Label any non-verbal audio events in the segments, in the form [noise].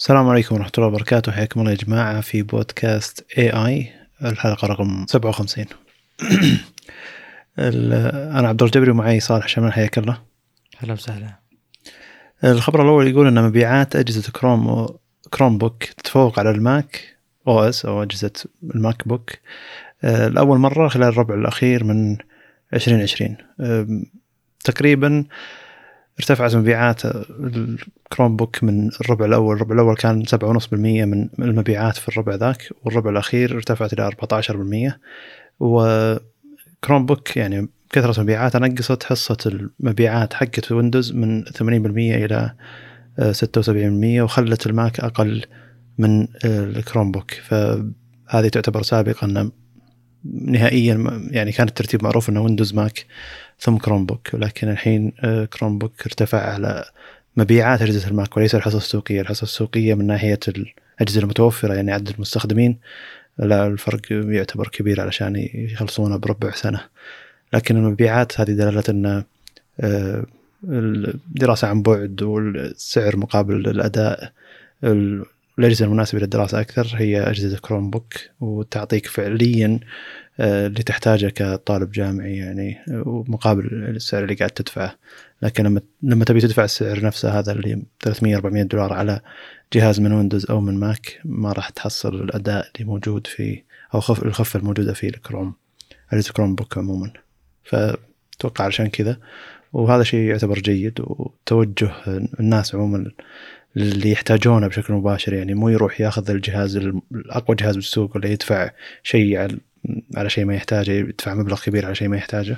السلام عليكم ورحمة الله وبركاته. حياكم الله يا جماعة في بودكاست اي اي الحلقة رقم 57 ال- أنا عبد الجبري ومعي صالح شمال. حياك الله. هلا وسهلا. الخبر الأول يقول أن مبيعات أجهزة Chrome Chromebook تتفوق على ال Mac OS أو أجهزة ال MacBook لأول مرة خلال الربع الأخير من 2020 آم، تقريبا ارتفعت مبيعات ال Chromebook من الربع الأول الربع الأول كان 7.5% من المبيعات في الربع ذاك والربع الأخير ارتفعت إلى 14% و Chromebook يعني كثرة مبيعاتها نقصت حصة المبيعات حقت ويندوز من 80% إلى آه، 76% وخلت الماك أقل من آه، ال Chromebook. فهذه تعتبر سابقة نهائيا يعني كان الترتيب معروف أنه ويندوز ماك ثم Chromebook ولكن الحين آه، Chromebook ارتفع على مبيعات أجهزة الماك وليس الحصة السوقية. الحصة السوقية من ناحية الأجهزة المتوفرة يعني عدد المستخدمين لا الفرق يعتبر كبير علشان يقلصونه بربع سنة. لكن المبيعات هذه دلالة أن آه، الدراسة عن بعد والسعر مقابل الأداء ال- الأجهزة المناسبة للدراسة أكثر هي أجهزة Chromebook وتعطيك فعليا آه، اللي تحتاجه كطالب جامعي يعني ومقابل السعر اللي قاعد تدفعه. لكن لما لما تبي تدفع السعر نفسه هذا اللي 300 400 دولار على جهاز من ويندوز أو من ماك ما راح تحصل الأداء اللي موجود في أو خف الخفة الموجودة في الكروم أجهزة Chromebook عموما. فأتوقع علشان كذا وهذا شيء يعتبر جيد وتوجه الناس عموما اللي يحتاجونه بشكل مباشر يعني مو يروح ياخذ الجهاز الأقوى جهاز بالسوق ولا يدفع شيء على على شيء ما يحتاجه يدفع مبلغ كبير على شيء ما يحتاجه.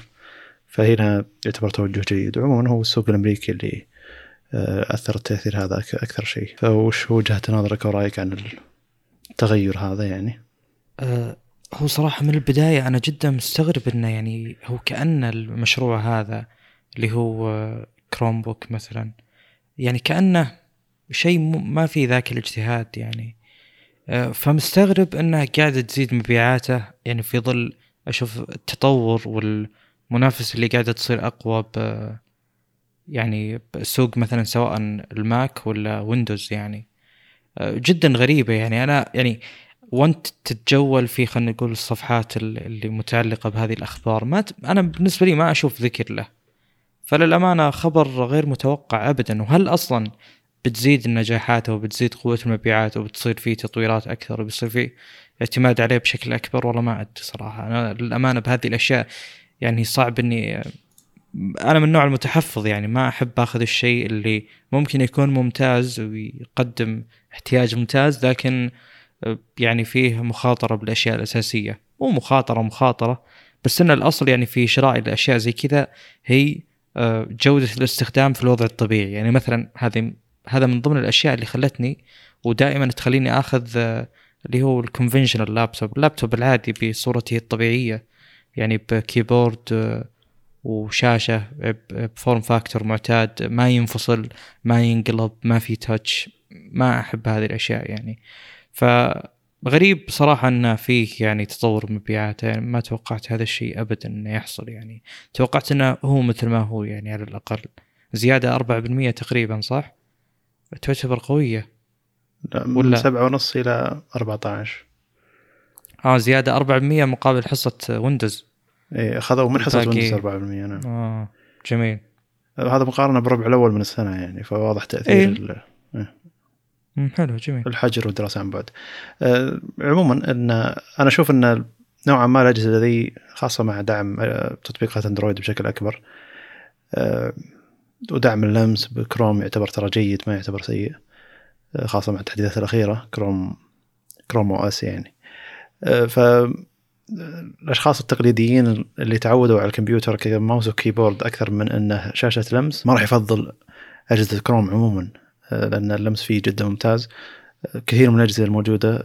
فهنا يعتبر توجه جيد. وعموما هو السوق الأمريكي اللي آه، أثر التأثير هذا أكثر شيء. فوش وجهة نظرك ورأيك عن التغير هذا يعني؟ أه هو صراحة من البداية أنا جدا مستغرب إنه يعني هو كأن المشروع هذا اللي هو آه، Chromebook مثلا يعني كأنه شيء ما في ذاك الاجتهاد يعني. أه فمستغرب إنه قاعدة تزيد مبيعاته. يعني في ظل أشوف التطور والمنافسة اللي قاعدة تصير أقوى ب يعني بالسوق مثلا سواء الماك ولا ويندوز يعني. أه جدا غريبة يعني. أنا يعني وانت تتجول في خلينا نقول الصفحات ال- اللي متعلقة بهذه الأخبار. ما ت... أنا بالنسبة لي ما أشوف ذكر له. فللأمانة خبر غير متوقع ابدا. وهل أصلا بتزيد النجاحات وبتزيد قوة المبيعات وبتصير في تطويرات أكثر وبيصير في اعتماد عليه بشكل أكبر والله ما أدري صراحة. أنا للأمانة بهذه الأشياء يعني صعب إني أنا من النوع المتحفظ يعني ما أحب آخذ الشيء اللي ممكن يكون ممتاز ويقدم احتياج ممتاز لكن يعني فيه مخاطرة بالأشياء الأساسية. مو مخاطرة مخاطرة بس إن الأصل يعني في شراء الأشياء زي كذا هي آه، جودة الاستخدام في الوضع الطبيعي. يعني مثلا هذه هذا من ضمن الأشياء اللي خلتني ودائما تخليني آخذ آه، اللي هو ال conventional laptop ال laptop العادي بصورته الطبيعية يعني ب keyboard آه، وشاشة ب- ب form factor معتاد ما ينفصل ما ينقلب ما في touch ما أحب هذه الأشياء يعني. فغريب صراحة أن فيه يعني تطور مبيعاته يعني ما توقعت هذا الشيء أبدا أنه يحصل يعني. توقعت أنه هو مثل ما هو يعني على الأقل. زيادة 4% تقريبا صح؟ تعتبر قوية. لا، من ولا- سبعة ونص إلى 14 آه زيادة 4% مقابل حصة ويندوز. إيه أخذوا من حصة الباقي- ويندوز 4% نعم. آه جميل. هذا مقارنة بالربع الأول من السنة يعني فواضح تأثير إيه. ال- مم، حلو جميل. الحجر والدراسة عن بعد. آه، عموما إن أنا أشوف إن نوعا ما الأجهزة ذي خاصة مع دعم آه، تطبيقات Android بشكل أكبر آه، ودعم اللمس بكروم يعتبر ترى جيد ما يعتبر سيء آه، خاصة مع التحديثات الأخيرة Chrome Chrome OS يعني. آه، ف الأشخاص التقليديين اللي تعودوا على الكمبيوتر ك mouse و keyboard أكثر من إنه شاشة لمس ما راح يفضل أجهزة كروم عموما آه، لأن اللمس فيه جدا ممتاز. آه، كثير من الأجهزة الموجودة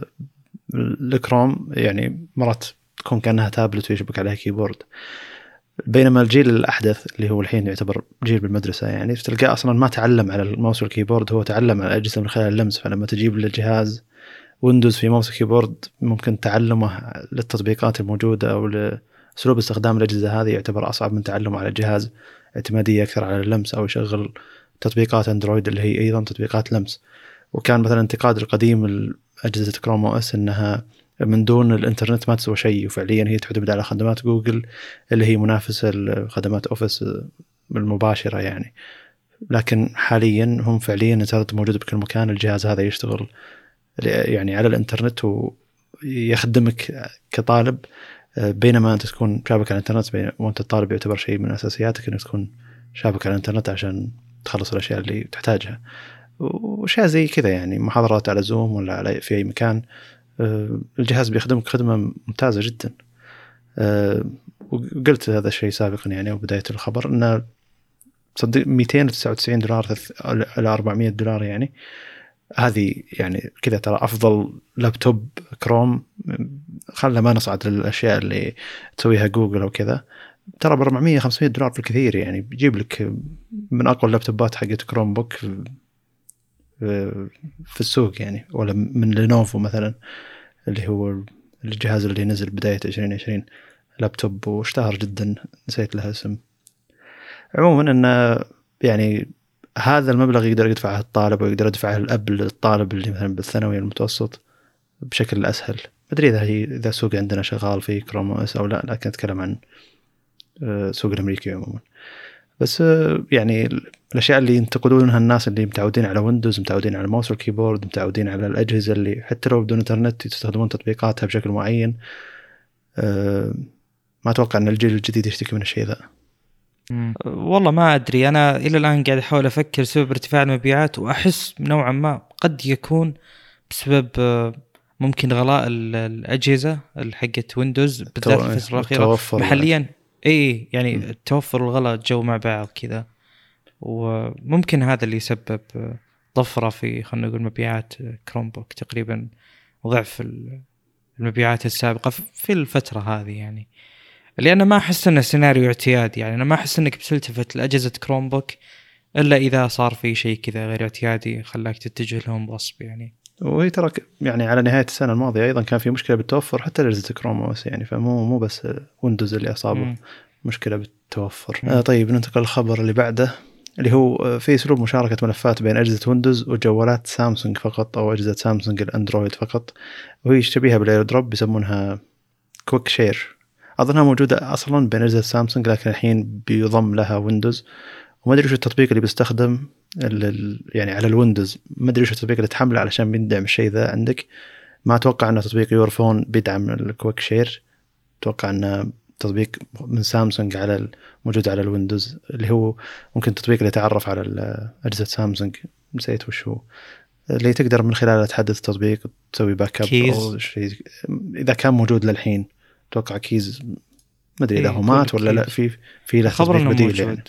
الكروم يعني مرات تكون كأنها تابلت ويشبك عليها keyboard. بينما الجيل الأحدث اللي هو الحين يعتبر جيل بالمدرسة يعني تلقاه أصلا ما تعلم على ال mouse وال keyboard هو تعلم على الاجهزه من خلال اللمس فلما تجيب للجهاز ويندوز في mouse و keyboard ممكن تعلمه للتطبيقات الموجودة أو لأسلوب استخدام الأجهزة هذه يعتبر أصعب من تعلمه على جهاز اعتمادية أكثر على اللمس أو يشغل تطبيقات Android اللي هي أيضا تطبيقات لمس. وكان مثلا انتقاد القديم لأجهزة Chrome OS إنها من دون الإنترنت ما تسوى شيء. وفعليا هي تعتمد على خدمات جوجل اللي هي منافسة لخدمات Office المباشرة يعني. لكن حاليا هم فعليا الإنترنت موجود بكل مكان الجهاز هذا يشتغل يعني على الإنترنت ويخدمك كطالب بينما أنت تكون شابك على الإنترنت وأنت الطالب يعتبر شيء من أساسياتك إنك تكون شابك على الإنترنت عشان تخلص الأشياء اللي تحتاجها. واشياء زي كذا يعني محاضرات على زوم ولا في أي مكان. الجهاز بيخدمك خدمة ممتازة جدا. آه، وقلت هذا الشيء سابقا يعني أو بداية الخبر انه تصدق 299 دولار إلى 400 دولار يعني. هذه يعني كذا ترى أفضل لابتوب كروم. خلنا ما نصعد للأشياء اللي تسويها جوجل أو كذا ترى ب 400 500 دولار بالكثير يعني. بيجيب لك من أقوى ال laptopات حقت Chromebook في السوق يعني ولا من لينوفو مثلا اللي هو الجهاز اللي نزل بداية 2020 لابتوب واشتهر جدا نسيت له اسم. عموما انه يعني هذا المبلغ يقدر يدفعه الطالب ويقدر يدفعه الأب للطالب اللي مثلا بالثانوي المتوسط بشكل أسهل. ما أدري إذا هي إذا السوق عندنا شغال في كروم أو لا لكن أتكلم عن السوق آه، الأمريكي عموما. بس آه، يعني الأشياء اللي ينتقدونها الناس اللي متعودين على ويندوز متعودين على ال mouse وال keyboard متعودين على الأجهزة اللي حتى لو بدون انترنت يستخدمون تطبيقاتها بشكل معين أه ما أتوقع إن الجيل الجديد يشتكي من الشيء ذا. والله ما أدري. أنا إلى الآن قاعد أحاول أفكر سبب ارتفاع المبيعات وأحس نوعا ما قد يكون بسبب آه، ممكن غلاء الأجهزة حقت ويندوز بالذات في الفترة الأخيرة. محليا إي يعني التوفر والغلاء جو مع بعض كذا. وممكن هذا اللي يسبب طفرة في خلينا نقول مبيعات Chromebook تقريبا ضعف المبيعات السابقة في الفترة هذه يعني. لأن ما أحس أنه سيناريو اعتيادي يعني. أنا ما أحس أنك بتلتفت لأجهزة Chromebook إلا إذا صار في شيء كذا غير اعتيادي خلاك تتجه لهم غصب يعني. وهي ترى يعني على نهاية السنة الماضية أيضا كان في مشكلة بالتوفر حتى لاجهزه Chrome OS يعني فمو مو بس ويندوز اللي أصابه مشكلة بالتوفر. آه طيب ننتقل للخبر اللي بعده اللي هو آه، في أسلوب مشاركة ملفات بين أجهزة ويندوز وجوالات سامسونج فقط أو أجهزة سامسونج الأندرويد فقط. وهي شبيهه بال AirDrop بيسمونها Quick Share أظنها موجودة أصلا بين أجهزة سامسونج لكن الحين بيضم لها ويندوز وما أدري وش التطبيق اللي بيستخدم يعني على الويندوز. ما أدري وش التطبيق اللي تحمله علشان بيدعم الشيء ذا عندك. ما أتوقع إنه تطبيق Your Phone بيدعم ال Quick Share. أتوقع إنه تطبيق من سامسونج على موجود على الويندوز اللي هو ممكن تطبيق اللي يتعرف على أجهزة سامسونج. نسيت وش هو. اللي تقدر من خلاله تحدث التطبيق تسوي backup أو شيء. إذا كان موجود للحين. أتوقع Kies ما أدري إذا إيه، هو مات ولا لا في في له خبر إنه بديل يعني.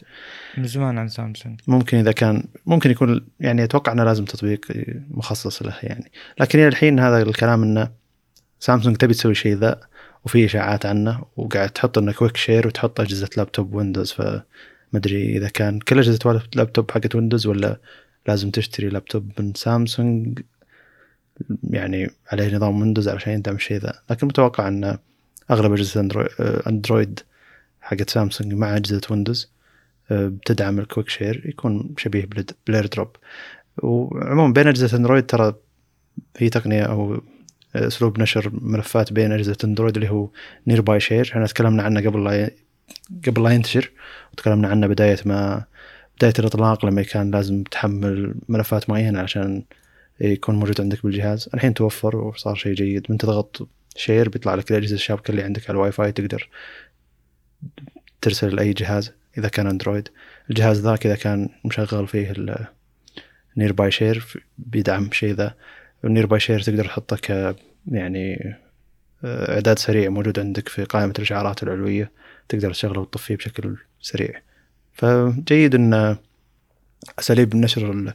من زمان عن سامسونج. ممكن إذا كان ممكن يكون يعني أتوقع إنه لازم تطبيق مخصص له يعني. لكن إلى الحين هذا الكلام إنه سامسونج تبي تسوي شيء ذا وفي إشاعات عنه وقاعد تحط إنه Quick Share وتحط أجهزة لابتوب ويندوز فما أدري إذا كان كل أجهزة لابتوب حقت ويندوز ولا لازم تشتري لابتوب من سامسونج؟ يعني عليه نظام ويندوز علشان يدعم الشيء ذا. لكن متوقع ان أغلب أجهزة أندرويد حقت سامسونج مع أجهزة ويندوز آه، بتدعم ال Quick Share يكون شبيه بال AirDrop وعموما بين أجهزة أندرويد ترى هي تقنية أو أسلوب نشر ملفات بين أجهزة أندرويد اللي هو Nearby Share. إحنا تكلمنا عنه قبل لا قبل لا ينتشر وتكلمنا عنه بداية ما بداية الإطلاق لما كان لازم تحمل ملفات معينة عشان يكون موجود عندك بالجهاز. الحين توفر وصار شيء جيد. من تضغط share بيطلع لك الاجهزه الشابكه اللي عندك على الواي فاي تقدر ترسل لأي جهاز إذا كان أندرويد. الجهاز ذاك إذا كان مشغل فيه ال Nearby Share بيدعم شيء ذا. ال Nearby Share تقدر تحطه ك يعني آه، إعداد سريع موجود عندك في قائمة الإشعارات العلوية. تقدر تشغله وتطفيه بشكل سريع. فجيد إن أساليب نشر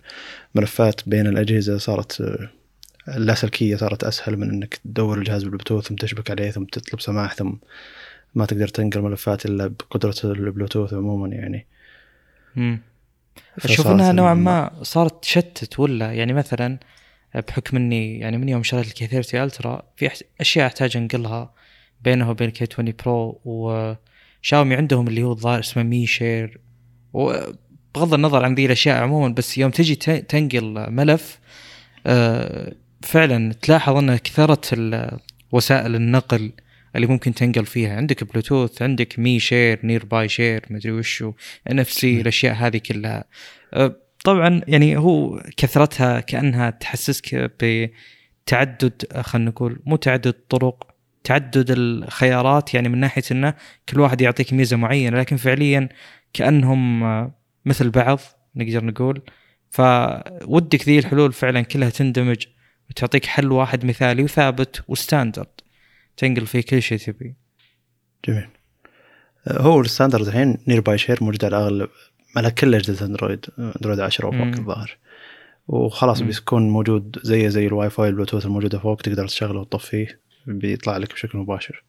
الملفات بين الأجهزة صارت آه، اللاسلكيه صارت أسهل من إنك تدور الجهاز بالبلوتوث ثم تشبك عليه ثم تطلب سماح ثم ما تقدر تنقل ملفات إلا بقدرة البلوتوث عموما يعني. امم أشوف إنها نوعا ما صارت تشتت ولا يعني مثلا بحكم إني يعني من يوم شريت ال K 30 Ultra في أشياء أحتاج أنقلها بينه وبين ال K 20 Pro وشاومي عندهم اللي هو الظاهر اسمه Mi Share وبغض النظر عن ذي الأشياء عموما بس يوم تجي تنقل ملف آه، فعلا تلاحظ أن كثرت وسائل النقل اللي ممكن تنقل فيها عندك بلوتوث عندك Mi Share Nearby Share مدري وشو NFC الأشياء هذه كلها. أه، طبعا يعني هو كثرتها كأنها تحسسك بتعدد خلينا نقول مو تعدد طرق تعدد الخيارات. يعني من ناحية إنه كل واحد يعطيك ميزة معينة لكن فعليا كأنهم أه، مثل بعض نقدر نقول. فودك ذي الحلول فعلا كلها تندمج. وتعطيك حل واحد مثالي وثابت و standard. تنقل فيه كل شيء تبي جميل. آه، هو ال standard الحين Nearby Share موجود على اغلب على كل أجهزة أندرويد أندرويد 10 وفوق. الظاهر. وخلاص. بيكون موجود زيه زي الواي فاي البلوتوث الموجودة فوق تقدر تشغله وتطفيه بيطلع لك بشكل مباشر.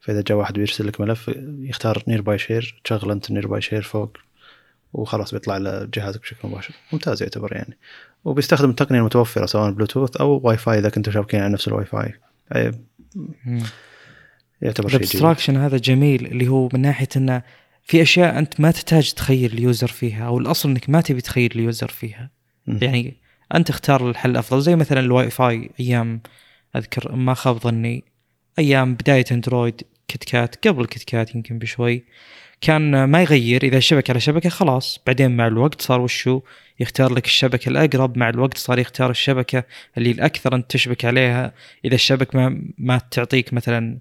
فإذا جاء واحد بيرسل لك ملف يختار Nearby Share تشغل أنت Nearby Share فوق وخلاص بيطلع له جهازك بشكل مباشر. ممتاز يعتبر يعني. وبيستخدم التقنيه المتوفره سواء بلوتوث أو واي فاي إذا كنتوا شابكين على نفس الواي فاي. يعتبر شيء ال abstraction هذا جميل اللي هو من ناحية إنه في أشياء أنت ما تحتاج تخير ال user فيها أو الأصل إنك ما تبي تخير ال user فيها. مم. يعني أنت اختار الحل الافضل زي مثلا الواي فاي أيام أذكر ما خاب ظني أيام بداية أندرويد KitKat قبل KitKat يمكن بشوي. كان ما يغير. إذا شبك على شبكة خلاص. بعدين مع الوقت صار وشو؟ يختار لك الشبكة الأقرب. مع الوقت صار يختار الشبكة اللي الأكثر أنت تشبك عليها. إذا الشبكة ما, ما تعطيك مثلا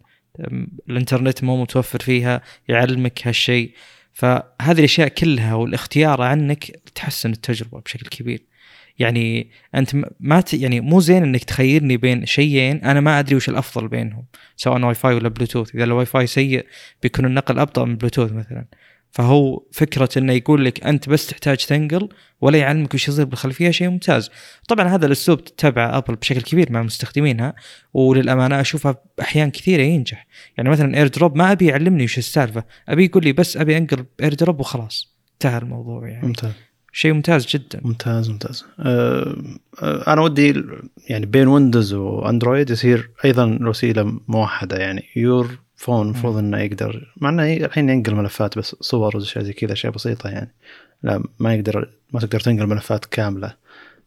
الإنترنت مو متوفر فيها يعلمك هالشيء. فهذه الأشياء كلها والاختيار عنك تحسن التجربة بشكل كبير. يعني أنت ما ت... يعني مو زين إنك تخيرني بين شيئين أنا ما أدري وش الأفضل بينهم سواء واي فاي ولا بلوتوث إذا الواي فاي سيء بيكون النقل أبطأ من بلوتوث مثلا. فهو فكرة إنه يقول لك أنت بس تحتاج تنقل ولا يعلمك وش يصير بالخلفية شيء ممتاز. طبعا هذا الأسلوب تتبعه ابل بشكل كبير مع مستخدمينها وللأمانة أشوفها أحيان كثيرة ينجح. يعني مثلا AirDrop ما أبي يعلمني وش السالفة أبي يقول لي بس أبي أنقل AirDrop وخلاص. انتهى الموضوع يعني. ممتاز. شيء ممتاز جدا. ممتاز ممتاز. أه أه أنا ودي يعني بين ويندوز وأندرويد يصير أيضا وسيله موحدة يعني Your Phone المفروض إنه يقدر مع إنه الحين ينقل ملفات بس صور واشياء زي كذا اشياء بسيطة يعني. لا ما يقدر ما تقدر تنقل ملفات كاملة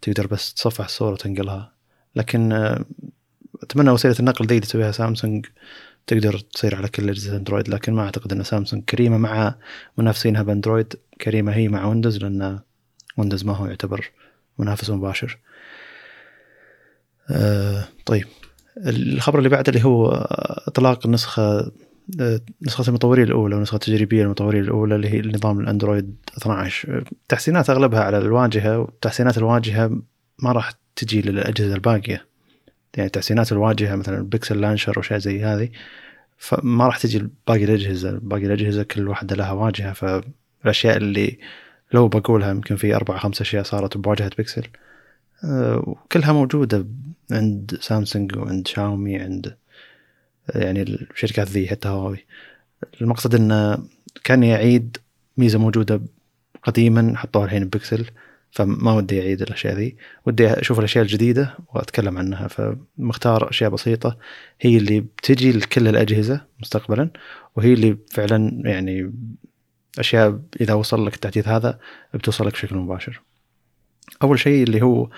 تقدر بس تصفح الصورة وتنقلها. لكن أه أتمنى وسيلة النقل دي اللي تسويها سامسونج تقدر تصير على كل أجهزة أندرويد لكن ما أعتقد إن سامسونج كريمة مع منافسينها بأندرويد كريمة هي مع ويندوز لأن ويندوز ما هو يعتبر منافس مباشر. آه طيب. الخبر اللي بعده اللي هو إطلاق النسخة نسخة المطورين الأولى والنسخة التجريبية للمطورين الأولى اللي هي النظام الأندرويد 12 تحسينات أغلبها على الواجهة وتحسينات الواجهة ما راح تجي للأجهزة الباقية. يعني تحسينات الواجهة مثلا البكسل launcher وأشياء زي هذه فما راح تجي باقي الأجهزة. باقي الأجهزة كل واحدة لها واجهة فالأشياء اللي لو بقولها يمكن في أربع خمس أشياء صارت بواجهة بيكسل. آه، وكلها موجودة عند سامسونج وعند شاومي عند آه، يعني الشركات ذي حتى هواوي. المقصد إنه كان يعيد ميزة موجودة قديما حطوها الحين ببكسل فما ودي أعيد الأشياء ذي. ودي أشوف الأشياء الجديدة وأتكلم عنها فمختار أشياء بسيطة. هي اللي بتجي لكل الأجهزة مستقبلا وهي اللي فعلا يعني أشياء إذا وصل لك التحديث هذا بتوصل لك بشكل مباشر. أول شيء اللي هو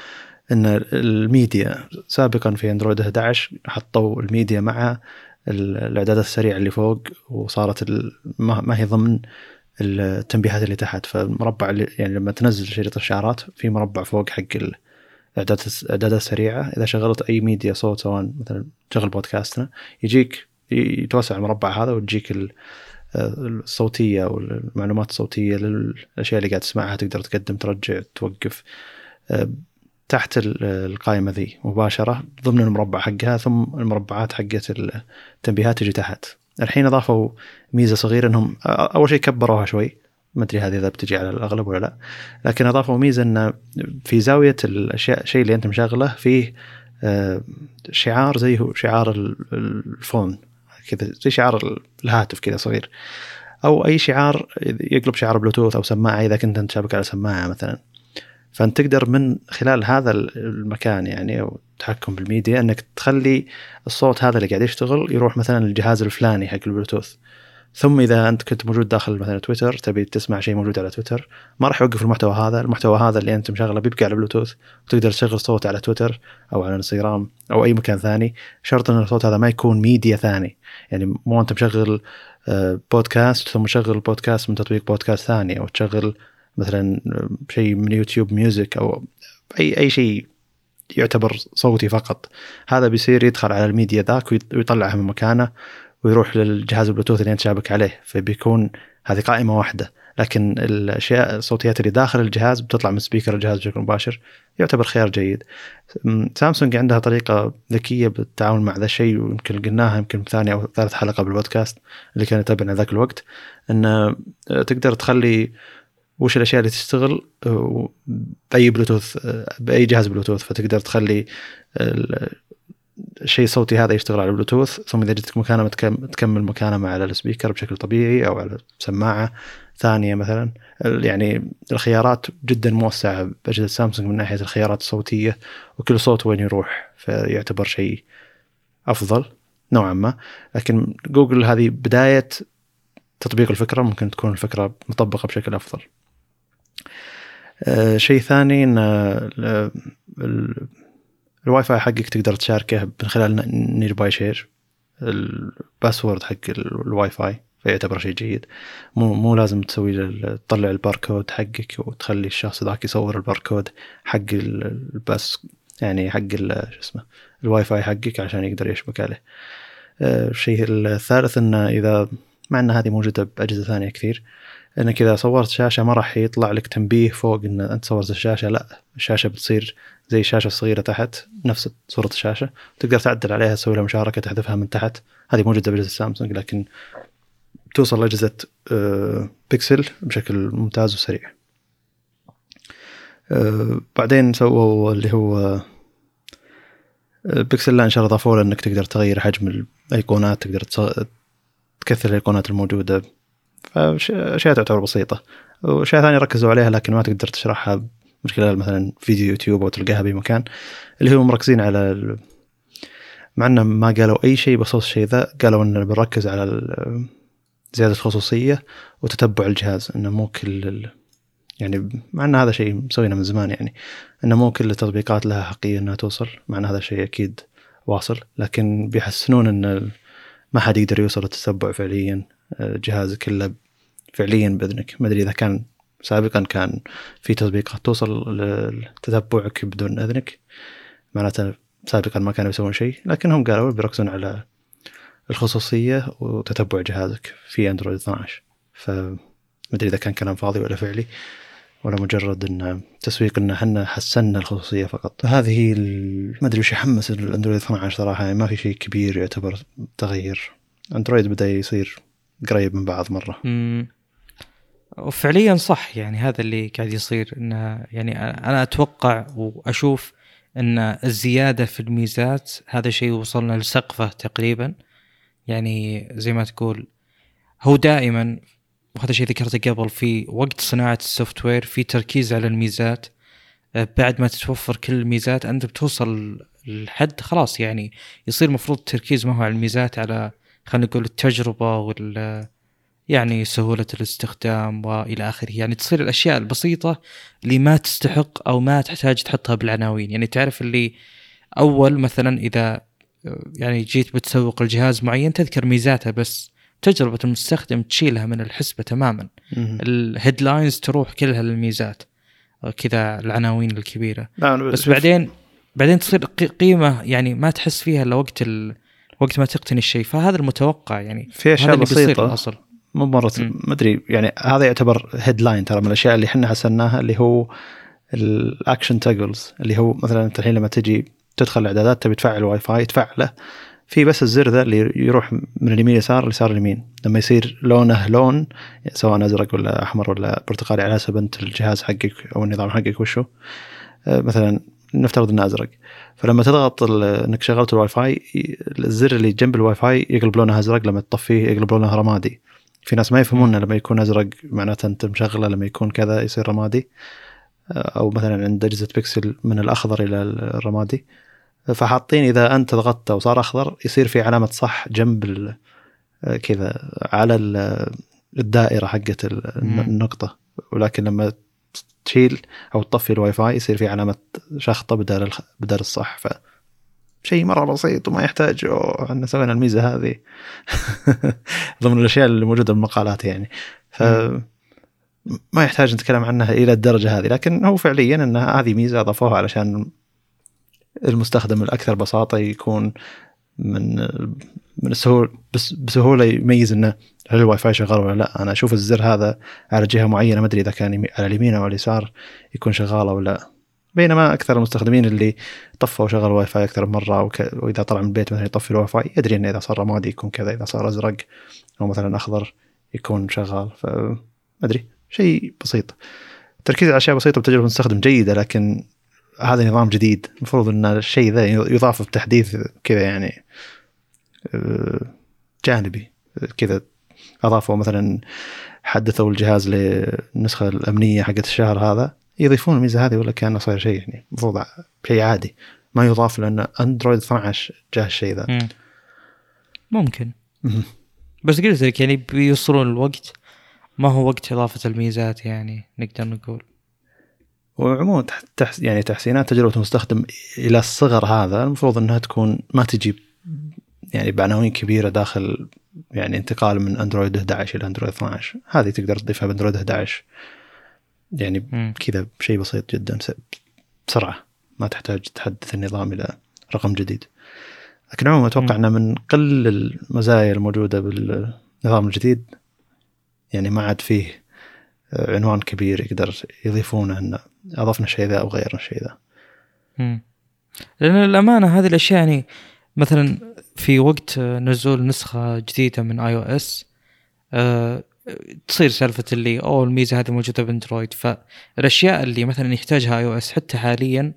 إن الميديا سابقا في أندرويد 11 حطوا الميديا مع ال- الإعدادات السريعة اللي فوق وصارت ما هي ضمن التنبيهات اللي تحت. فالمربع اللي يعني لما تنزل شريط الشعارات في مربع فوق حق ال- الاعدادات الاعدادات السريعه إذا شغلت أي ميديا صوت سواء مثلا شغل بودكاستنا يجيك يتوسع المربع هذا وتجيك الصوتية والمعلومات الصوتية للأشياء اللي قاعد تسمعها تقدر تقدم ترجع توقف. أه، تحت ال- القائمة ذي مباشرة ضمن المربع حقها ثم المربعات حقت التنبيهات تجي تحت. الحين أضافوا ميزة صغيرة إنهم أول شيء كبروها شوي. ما أدري هذه إذا بتجي على الأغلب ولا لا. لكن أضافوا ميزة انه في زاوية الأشياء الشيء اللي أنت مشغله فيه أه، شعار زي هو شعار ال- ال phone. كذا زي شعار الهاتف كذا صغير. أو أي شعار يقلب شعار بلوتوث أو سماعة إذا كنت أنت شابك على سماعة مثلا. فأنت تقدر من خلال هذا المكان يعني أو التحكم بالميديا أنك تخلي الصوت هذا اللي قاعد يشتغل يروح مثلا للجهاز الفلاني حق البلوتوث. ثم إذا أنت كنت موجود داخل مثلا تويتر تبي تسمع شيء موجود على تويتر ما راح يوقف المحتوى هذا. المحتوى هذا اللي أنت مشغله بيبقى على بلوتوث وتقدر تشغل صوت على تويتر أو على انستغرام أو أي مكان ثاني شرط إن الصوت هذا ما يكون ميديا ثاني. يعني مو أنت مشغل آه، بودكاست ثم تشغل بودكاست من تطبيق بودكاست ثاني أو تشغل مثلا شيء من YouTube Music أو أي أي شيء يعتبر صوتي فقط. هذا بيصير يدخل على الميديا ذاك ويطلعها من مكانه. ويروح للجهاز البلوتوث اللي انت شابك عليه فبيكون هذه قائمة واحدة. لكن الأشياء الصوتيات اللي داخل الجهاز بتطلع من speaker الجهاز بشكل مباشر يعتبر خيار جيد. سامسونج عندها طريقة ذكية بالتعامل مع ذا الشيء ويمكن قلناها يمكن ثانية أو ثالث حلقة بالبودكاست اللي كان يتابعنا ذاك الوقت إن تقدر تخلي وش الأشياء اللي تشتغل بأي بلوتوث بأي جهاز بلوتوث. فتقدر تخلي الشيء الصوتي هذا يشتغل على البلوتوث ثم إذا جتك مكالمه تكمل مكالمه على ال speaker بشكل طبيعي أو على سماعة ثانية مثلا. يعني الخيارات جدا موسعة بأجهزة سامسونج من ناحية الخيارات الصوتية وكل صوت وين يروح فيعتبر شيء أفضل نوعا ما. لكن جوجل هذه بداية تطبيق الفكرة ممكن تكون الفكرة مطبقة بشكل أفضل. آه شيء ثاني إن الواي فاي حقك تقدر تشاركه من خلال Nearby Share ال password حق الواي فاي فيعتبر شيء جيد. مو مو لازم تسوي تطلع الباركود حقك وتخلي الشخص ذاك يصور الباركود حق ال pass يعني حق شو اسمه الواي فاي حقك عشان يقدر يشبك عليه. آه، الشيء الثالث إنه إذا مع إن هذه موجودة بأجهزة ثانية كثير انك اذا صورت شاشة ما راح يطلع لك تنبيه فوق إن أنت صورت الشاشة لا الشاشة بتصير زي شاشه صغيره تحت نفس صورة الشاشة تقدر تعدل عليها تسوي لها مشاركة تحذفها من تحت. هذه موجوده باجهزه سامسونج لكن توصل لأجهزة آه، بيكسل بشكل ممتاز وسريع. آه، بعدين سووا اللي هو آه، بيكسل لا ان شاء الله ضافوا إنك تقدر تغير حجم الأيقونات تقدر تكثر الأيقونات الموجودة. فاشياء تعتبر بسيطة. واشياء ثانية ركزوا عليها لكن ما تقدر تشرحها من خلال مثلا فيديو يوتيوب أو تلقاها باي مكان اللي هم مركزين على ال... مع انه ما قالوا أي شيء بخصوص الشيء ذا قالوا انه بنركز على زيادة الخصوصيه وتتبع الجهاز إنه مو كل ال... يعني مع إن هذا شيء مسوينه من زمان يعني إنه مو كل التطبيقات لها حقيه إنها توصل مع إن هذا الشيء أكيد واصل لكن بيحسنون إن ما حد يقدر يوصل للتتبع فعليا. جهازك إلا فعليا بإذنك. ما أدري إذا كان سابقا كان في تطبيقات توصل لتتبعك بدون إذنك. معناته سابقا ما كانوا يسوون شيء لكنهم قالوا بيركزون على الخصوصية وتتبع جهازك في اندرويد 12 فما أدري إذا كان كلام فاضي ولا فعلي ولا مجرد إن تسويق إن إحنا حسنا الخصوصية فقط. هذه ما أدري وش يحمس الأندرويد 12 صراحة يعني ما في شيء كبير يعتبر تغيير. اندرويد بدأ يصير قريب من بعض مرة. امم وفعليا صح يعني هذا اللي قاعد يصير إنه يعني أنا أتوقع وأشوف إن الزيادة في الميزات هذا شيء وصلنا لسقفه تقريبا. يعني زي ما تقول هو دائما وهذا شيء ذكرته قبل في وقت صناعة ال software في تركيز على الميزات. بعد ما تتوفر كل الميزات أنت بتوصل لحد خلاص يعني يصير المفروض التركيز ما هو على الميزات على خلينا نقول التجربة وال يعني سهولة الاستخدام وإلى آخره. يعني تصير الأشياء البسيطة اللي ما تستحق أو ما تحتاج تحطها بالعناوين. يعني تعرف اللي أول مثلا إذا يعني جيت بتسوق الجهاز معين تذكر ميزاته بس تجربة المستخدم تشيلها من الحسبة تماما. الهيدلاينز تروح كلها للميزات كذا العناوين الكبيرة. بس بعدين بعدين تصير قيمة يعني ما تحس فيها إلا وقت ال... وقت ما تقتني الشيء. فهذا المتوقع يعني. في أشياء بسيطة. أصل. مو مرة ما أدري يعني هذا يعتبر headline ترى من الأشياء اللي إحنا حسناها اللي هو ال action toggles اللي هو مثلا أنت الحين لما تجي تدخل الإعدادات تبي تفعل واي فاي تفعله في بس الزر ذا اللي يروح من اليمين يسار ليسار اليمين. لما يصير لونه لون سواء أزرق ولا أحمر ولا برتقالي على حسب أنت الجهاز حقك أو النظام حقك وشو. آه، مثلا نفترض إنه أزرق. فلما تضغط إنك شغلت الواي فاي الزر اللي جنب الواي فاي يقلب لونه أزرق لما تطفيه يقلب لونه رمادي. في ناس ما يفهمون لما يكون أزرق معناته أنت مشغلة لما يكون كذا يصير رمادي. أو مثلا عند اجهزه بيكسل من الأخضر إلى الرمادي. فحاطين إذا أنت ضغطته وصار أخضر يصير في علامة صح جنب كذا على ال- الدائرة حقت. النقطة. ولكن لما تشيل أو تطفي الواي فاي يصير في علامة شخطة بدل الخ... بدل الصح. ف شيء مرة بسيط وما يحتاج إحنا سوينا الميزة هذه. [laughs] ضمن الأشياء اللي موجودة بالمقالات يعني. ف ما يحتاج نتكلم عنها إلى الدرجة هذه. لكن هو فعليا إن هذه ميزة أضافوها علشان المستخدم الأكثر بساطة يكون من من السهول بس بسهولة يميز إنه هل الواي فاي شغال ولا لا. أنا أشوف الزر هذا على جهة معينة ما أدري إذا كان على اليمين أو اليسار يكون شغال أو لا. بينما أكثر المستخدمين اللي طفوا وشغلوا الواي فاي أكثر من مرة وك... وإذا طلع من البيت مثلا يطفي الواي فاي يدري انه إذا صار رمادي يكون كذا إذا صار أزرق أو مثلا أخضر يكون شغال. ف أدري شيء بسيط. التركيز على أشياء بسيطة بتجربة المستخدم جيدة لكن هذا نظام جديد. المفروض إن الشيء ذا يضاف بتحديث كذا يعني. جانبي كذا أضافوا مثلا حدثوا الجهاز للنسخه الأمنية حقت الشهر هذا يضيفون الميزة هذه ولا كأنه صاير شيء يعني المفروض شيء عادي ما يضاف لأن أندرويد 12 جاه الشيء ذا مم. ممكن. بس قلت لك يعني بيوصلون الوقت ما هو وقت إضافة الميزات يعني نقدر نقول وعموما تح- تح يعني تحسينات تجربة المستخدم إلى الصغر هذا المفروض إنها تكون ما تجي يعني بعناوين كبيرة داخل يعني انتقال من أندرويد 11 إلى أندرويد 12 هذه تقدر تضيفها بأندرويد 11 يعني. كذا شيء بسيط جدا بسرعة ما تحتاج تحدث النظام إلى رقم جديد لكن عموما أتوقع. انه من قل المزايا الموجودة بالنظام الجديد يعني ما عاد فيه آه، عنوان كبير يقدر يضيفونه انه أضفنا الشيء ذا أو غيرنا الشيء ذا مم. لأن الأمانة هذه الأشياء يعني مثلا في وقت نزول نسخة جديدة من iOS تصير سالفة اللي أوه الميزة هذه موجودة بأندرويد فالأشياء اللي مثلا يحتاجها iOS حتى حاليا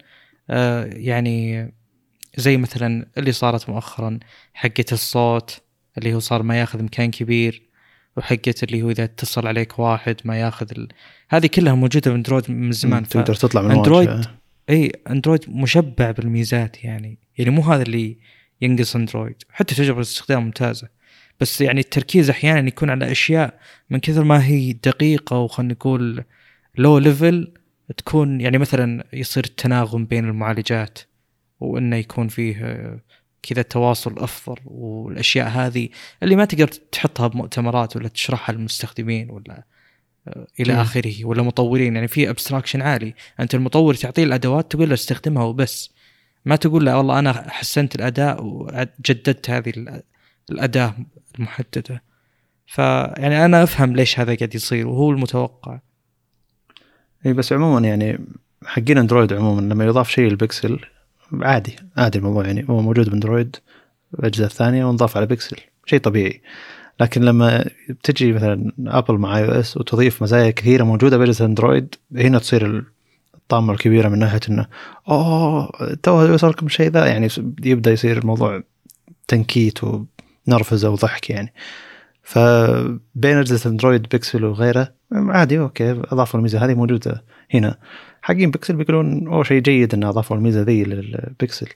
آه، يعني زي مثلا اللي صارت مؤخرا حقة الصوت اللي هو صار ما ياخذ مكان كبير وحقة اللي هو إذا اتصل عليك واحد ما ياخذ ال... هذه كلها موجودة بأندرويد من زمان. تقدر تطلع من الواجهة. إي أندرويد مشبع بالميزات يعني يعني مو هذا اللي ينقص اندرويد. حتى تجربه الاستخدام ممتازة. بس يعني التركيز أحيانا يكون على أشياء من كثر ما هي دقيقة وخلينا نقول low level تكون يعني مثلا يصير التناغم بين المعالجات وإنه يكون فيه كذا تواصل أفضل والأشياء هذه اللي ما تقدر تحطها بمؤتمرات ولا تشرحها للمستخدمين ولا إلى. آخره ولا مطورين. يعني في ابستراكشن عالي. أنت المطور تعطيه الأدوات تقول له استخدمها وبس. ما تقول له والله أنا حسنت الأداء وجددت هذه ال- الأداة المحددة. فيعني أنا أفهم ليش هذا قاعد يصير وهو المتوقع. إي بس عموما يعني حقين أندرويد عموما لما يضاف شيء البكسل عادي عادي الموضوع يعني هو موجود بأندرويد الاجهزه الثانية ونضاف على بكسل شيء طبيعي. لكن لما تجي مثلا ابل مع iOS وتضيف مزايا كثيرة موجودة بأجهزة أندرويد هنا تصير الطامه الكبيره من ناحية إنه أوه تو يوصلكم الشيء ذا. يعني يبدأ يصير الموضوع تنكيت ونرفزة وضحك يعني. فبين أجهزة أندرويد بيكسل وغيره عادي أوكي أضافوا الميزة هذه موجودة هنا. حقين بيكسل بيقولون أوه شيء جيد ان أضافوا الميزة ذي للبيكسل.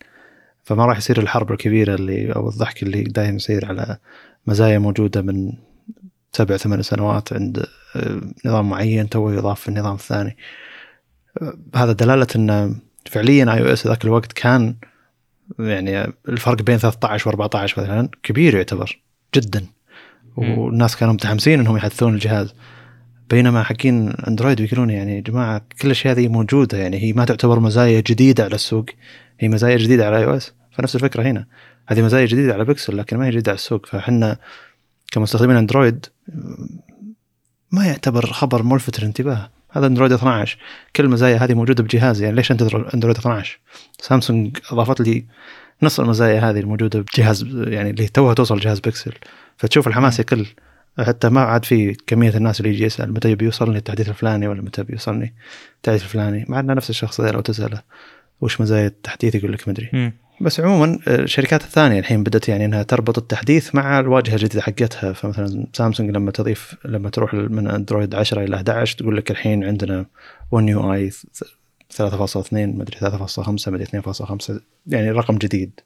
فما راح يصير الحرب الكبيرة اللي أو الضحك اللي دائما يصير على مزايا موجودة من سبع ثمان سنوات عند آه، نظام معين تو يضاف في النظام الثاني. هذا دلالة إن فعليا iOS ذاك الوقت كان يعني الفرق بين 13 و14 مثلا كبير يعتبر جدا. والناس كانوا متحمسين إنهم يحدثون الجهاز. بينما حقين أندرويد بيقولون يعني يا جماعة كل الاشياء هذه موجودة يعني هي ما تعتبر مزايا جديدة على السوق هي مزايا جديدة على iOS فنفس الفكرة هنا. هذه مزايا جديدة على بيكسل لكن ما هي جديدة على السوق. فاحنا كمستخدمين أندرويد ما يعتبر خبر ملفت للانتباه هذا أندرويد 12 كل المزايا هذه موجودة بجهازي يعني ليش أندرويد 12 سامسونج أضافت لي نص المزايا هذه الموجودة بجهاز يعني اللي توها توصل جهاز بيكسل. فتشوف الحماس يقل حتى ما عاد في كمية الناس اللي يجي يسأل متى بيوصلني التحديث الفلاني ولا متى بيوصلني التحديث الفلاني. مع ان نفس الشخص لو تسأله وش مزايا التحديث يقول لك مدري. بس عموما آه، الشركات الثانية الحين بدأت يعني إنها تربط التحديث مع الواجهة الجديدة حقتها. فمثلا سامسونج لما تضيف لما تروح من أندرويد 10 إلى 11 تقول لك الحين عندنا ون يو اي 3.2 مدري 3.5 مدري 2.5 يعني رقم جديد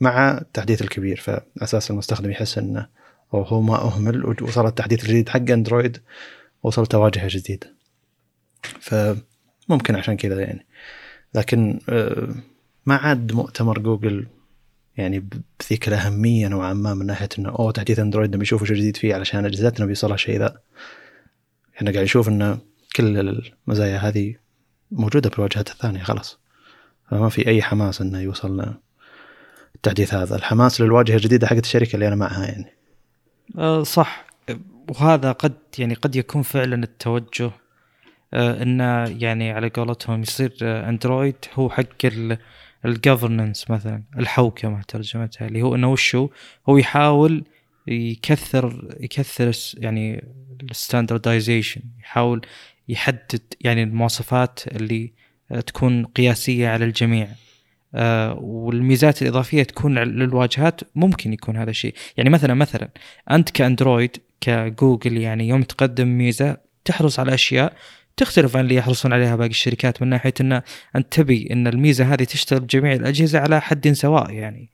مع التحديث الكبير. فأساس المستخدم يحس إنه هو ما أهمل وصل التحديث الجديد حق أندرويد وصلت واجهة جديدة. فممكن عشان كذا يعني. لكن آه، ما عاد مؤتمر جوجل يعني بذيك الاهميه نوعا ما من ناحية إنه أوه تحديث أندرويد نبي نشوف شو جديد فيه علشان أجهزتنا بيوصلها شيء ذا. إحنا قاعد نشوف إنه كل المزايا هذه موجودة بالواجهات الثانية خلاص. فما في أي حماس إنه يوصل التحديث هذا. الحماس للواجهة الجديدة حقت الشركة اللي أنا معها يعني. أه صح. وهذا قد يعني قد يكون فعلا التوجه. أه إنه يعني على قولتهم يصير أندرويد هو حق الجفرننس مثلا الحوكمه ترجمتها اللي هو إنه وشو؟ هو يحاول يكثر يكثر يعني ال standardization يحاول يحدد يعني المواصفات اللي تكون قياسية على الجميع. آه والميزات الإضافية تكون للواجهات ممكن يكون هذا الشيء. يعني مثلا مثلا أنت كأندرويد كجوجل يعني يوم تقدم ميزة تحرص على أشياء تختلف عن اللي يحرصون عليها باقي الشركات من ناحية ان انت تبي إن الميزة هذه تشتغل بجميع الأجهزة على حد سواء يعني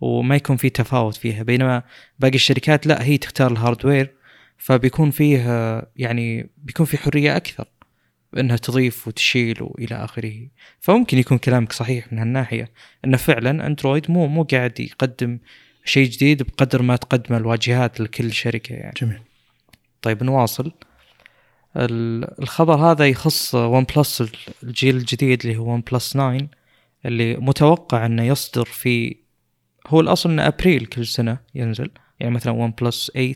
وما يكون في تفاوت فيها. بينما باقي الشركات لا هي تختار ال hardware فبيكون فيه يعني بيكون في حرية أكثر إنها تضيف وتشيل وإلى آخره. فممكن يكون كلامك صحيح من هالناحية انه فعلا أندرويد مو مو قاعد يقدم شيء جديد بقدر ما تقدم الواجهات لكل شركة يعني. جميل. طيب نواصل. الخبر هذا يخص ون بلس الجيل الجديد اللي هو ون بلس 9 اللي متوقع إنه يصدر في هو الأصل إنه أبريل كل سنة ينزل. يعني مثلا ون بلس 8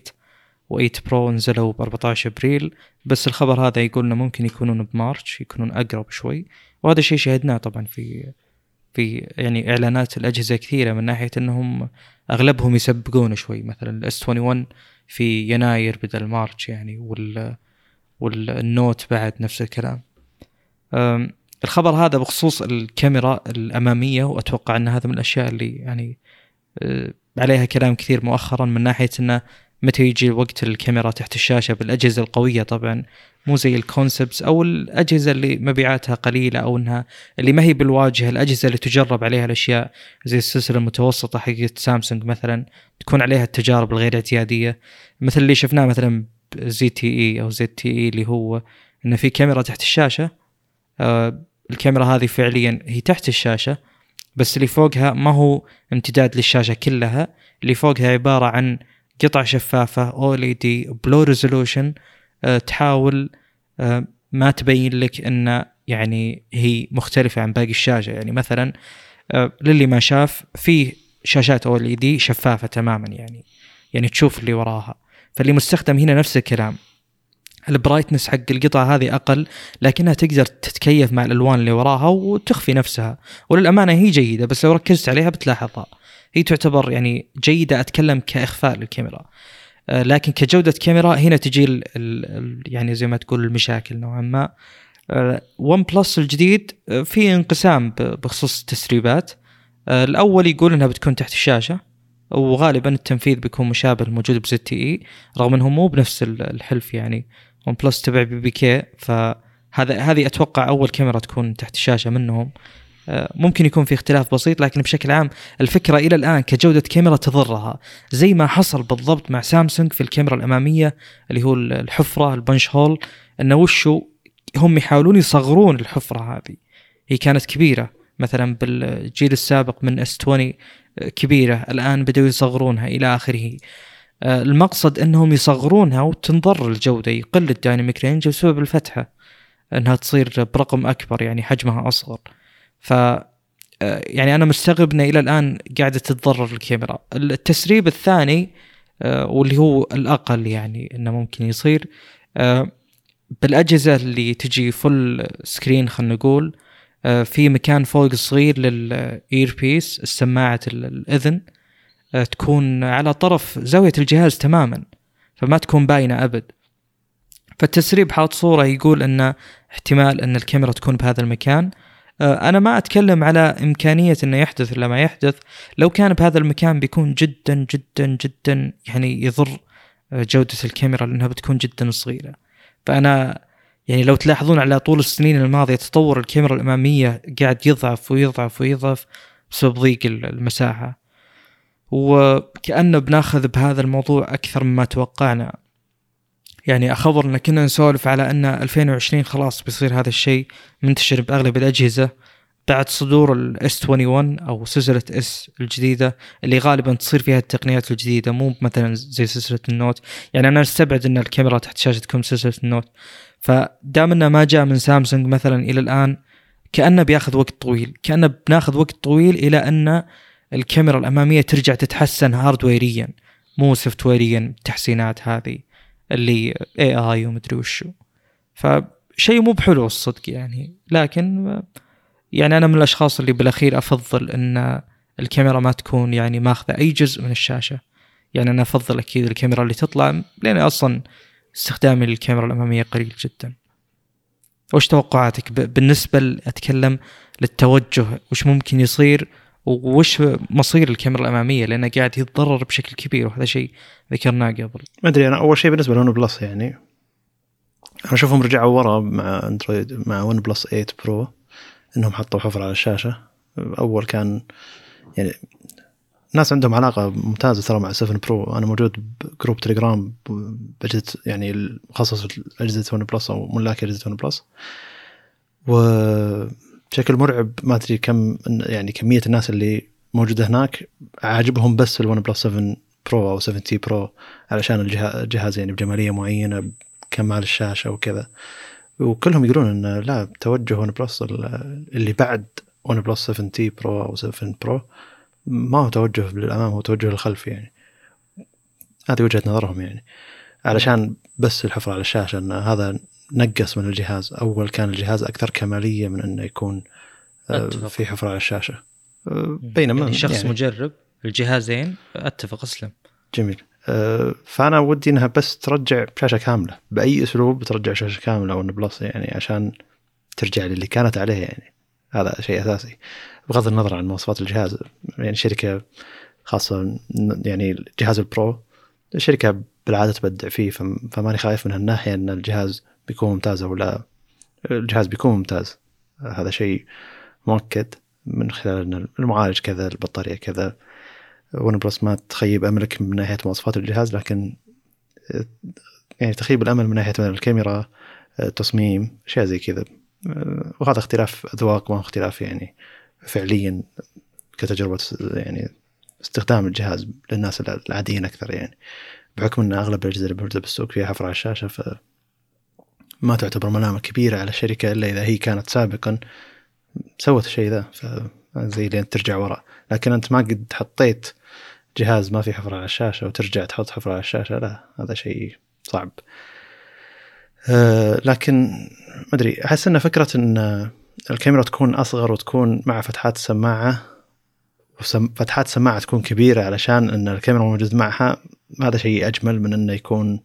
و8 برو نزلوا ب 14 أبريل بس الخبر هذا يقول إنه ممكن يكونون بمارش يكونون أقرب شوي. وهذا الشيء شهدناه طبعا في في يعني إعلانات الأجهزة كثيرة من ناحية إنهم أغلبهم يسبقون شوي. مثلا ال S 21 في يناير بدل مارش يعني وال والنوت بعد نفس الكلام. الخبر هذا بخصوص الكاميرا الأمامية وأتوقع أن هذا من الأشياء اللي يعني أه، عليها كلام كثير مؤخرا من ناحية انه متى يجي وقت الكاميرا تحت الشاشة بالأجهزة القوية. طبعا مو زي ال concepts أو الأجهزة اللي مبيعاتها قليلة أو إنها اللي ما هي بالواجهة الأجهزة اللي تجرب عليها الأشياء زي السلسلة المتوسطة حقت سامسونج مثلا تكون عليها التجارب الغير اعتيادية. مثل اللي شفناه مثلا زي تي إي أو ZTE اللي هو إنه في كاميرا تحت الشاشة. آه الكاميرا هذه فعليا هي تحت الشاشة بس اللي فوقها ما هو امتداد للشاشة كلها. اللي فوقها عبارة عن قطع شفافة دي by low resolution. تحاول آه ما تبين لك إن يعني هي مختلفة عن باقي الشاشة. يعني مثلا آه للي ما شاف في شاشات دي شفافة تماما يعني يعني تشوف اللي وراها. فاللي مستخدم هنا نفس الكلام. ال brightness حق القطعة هذه أقل لكنها تقدر تتكيف مع الألوان اللي وراها وتخفي نفسها. وللأمانة هي جيدة بس لو ركزت عليها بتلاحظها. هي تعتبر يعني جيدة أتكلم كإخفاء للكاميرا. آه، لكن كجودة كاميرا هنا تجي ال ال يعني زي ما تقول المشاكل نوعا ما. ون آه، بلس الجديد آه، في انقسام بخصوص التسريبات. الأول يقول أنها بتكون تحت الشاشة. وغالبا التنفيذ بيكون مشابه الموجود ب ZTE رغم إنه مو بنفس الحلف يعني. OnePlus تبع BBK فهذا هذه أتوقع أول كاميرا تكون تحت الشاشة منهم. آه، ممكن يكون في اختلاف بسيط لكن بشكل عام الفكرة إلى الآن كجودة كاميرا تضررها زي ما حصل بالضبط مع سامسونج في الكاميرا الأمامية اللي هو الحفرة ال punch hole انه وشو هم يحاولون يصغرون الحفرة هذه. هي كانت كبيرة مثلا بالجيل السابق من S 20 كبيرة الآن بدأوا يصغرونها إلى آخره. آه، المقصد أنهم يصغرونها وتنضر الجودة يقل ال dynamic range بسبب الفتحة أنها تصير برقم أكبر يعني حجمها أصغر. ف آه، يعني أنا مستغرب إنه إلى الآن قاعدة تتضرر الكاميرا. التسريب الثاني آه، واللي هو الأقل يعني إنه ممكن يصير بالأجهزة اللي تجي full screen خلينا نقول في مكان فوق صغير لل earpiece السماعة الأذن آه، تكون على طرف زاوية الجهاز تماما فما تكون باينة أبد. فالتسريب حاط صورة يقول أن احتمال أن الكاميرا تكون بهذا المكان. آه، أنا ما أتكلم على إمكانية أنه يحدث ولا ما يحدث. لو كان بهذا المكان بيكون جدا جدا جدا يعني يضر جودة الكاميرا لأنها بتكون جدا صغيرة. فأنا يعني لو تلاحظون على طول السنين الماضية تطور الكاميرا الإمامية قاعد يضعف ويضعف ويضعف بسبب ضيق المساحة. وكأنه بناخذ بهذا الموضوع أكثر مما توقعنا. يعني أخبر أن كنا نسولف على أن 2020 خلاص بيصير هذا الشيء منتشر بأغلب الأجهزة بعد صدور ال S 21 أو سلسلة S الجديدة اللي غالبا تصير فيها التقنيات الجديدة مو مثلا زي سلسلة ال Note. يعني أنا أستبعد إن الكاميرا تحت شاشه تكون سلسلة ال Note. فدام انه ما جاء من سامسونج مثلا إلى الآن كانه بياخذ وقت طويل كانه بناخذ وقت طويل إلى أن الكاميرا الأمامية ترجع تتحسن هاردويريا مو سوفت ويريا التحسينات هذه اللي AI ومدري وشو. فشيء مو بحلو الصدق يعني. لكن يعني أنا من الأشخاص اللي بالأخير أفضل إن الكاميرا ما تكون يعني ماخذة أي جزء من الشاشة. يعني أنا أفضل أكيد الكاميرا اللي تطلع لأن أصلا استخدامي للكاميرا الأمامية قليل جدا. وش توقعاتك؟ بالنسبة أتكلم للتوجه وش ممكن يصير؟ وش مصير الكاميرا الأمامية؟ لأنه قاعد يتضرر بشكل كبير وهذا شيء ذكرناه قبل. ما أدري أنا أول شيء بالنسبة لون بلس يعني. أنا أشوفهم رجعوا ورا مع أندرويد مع OnePlus 8 Pro إنهم حطوا حفرة على الشاشة. أول كان يعني الناس عندهم علاقة ممتازة ترى مع 7 Pro. أنا موجود ب group تليجرام بأجهزة يعني مخصص لأجهزة OnePlus أو ملاك أجهزة OnePlus وبشكل مرعب ما أدري كم يعني كمية الناس اللي موجودة هناك عاجبهم بس ال OnePlus 7 Pro أو 7 T Pro علشان الجهاز يعني بجمالية معينة كمال الشاشة وكذا. وكلهم يقولون إن لا توجه OnePlus اللي بعد OnePlus 7 T Pro أو 7 Pro ما هو توجه للأمام هو توجه للخلف يعني. هذه وجهة نظرهم يعني. علشان بس الحفره على الشاشة إن هذا نقص من الجهاز أول كان الجهاز أكثر كمالية من إنه يكون آه، في حفره على الشاشة. آه، بينما يعني شخص يعني مجرب الجهازين أتفق أسلم. جميل. آه، فأنا ودي إنها بس ترجع شاشه كاملة. بأي أسلوب ترجع شاشة كاملة OnePlus يعني عشان ترجع للي كانت عليه يعني. هذا شيء أساسي. بغض النظر عن مواصفات الجهاز يعني شركة خاصة يعني جهاز ال Pro الشركة بالعادة تبدع فيه فماني خايف من هالناحية إن الجهاز بيكون ممتاز أو لا. الجهاز بيكون ممتاز. هذا شيء مؤكد من خلال إن المعالج كذا البطارية كذا. ون بلس ما تخيب أملك من ناحية مواصفات الجهاز لكن يعني تخيب الأمل من ناحية الكاميرا تصميم أشياء زي كذا. وهذا اختلاف أذواق ما اختلاف يعني. فعليا كتجربة يعني استخدام الجهاز للناس العاديين أكثر يعني. بحكم إن أغلب الأجهزة اللي موجودة بالسوق فيها حفره على الشاشة ف ما تعتبر ملامة كبيرة على الشركة إلا إذا هي كانت سابقا سوت الشيء ذا فزي لين ترجع وراء. لكن أنت ما قد حطيت جهاز ما في حفره على الشاشة وترجع تحط حفره على الشاشة لا هذا شيء صعب. أه لكن ما أدري أحس إن فكرة إن الكاميرا تكون أصغر وتكون مع فتحات السماعه فتحات السماعه تكون كبيرة علشان إن الكاميرا موجود معها هذا شيء أجمل من إنه يكون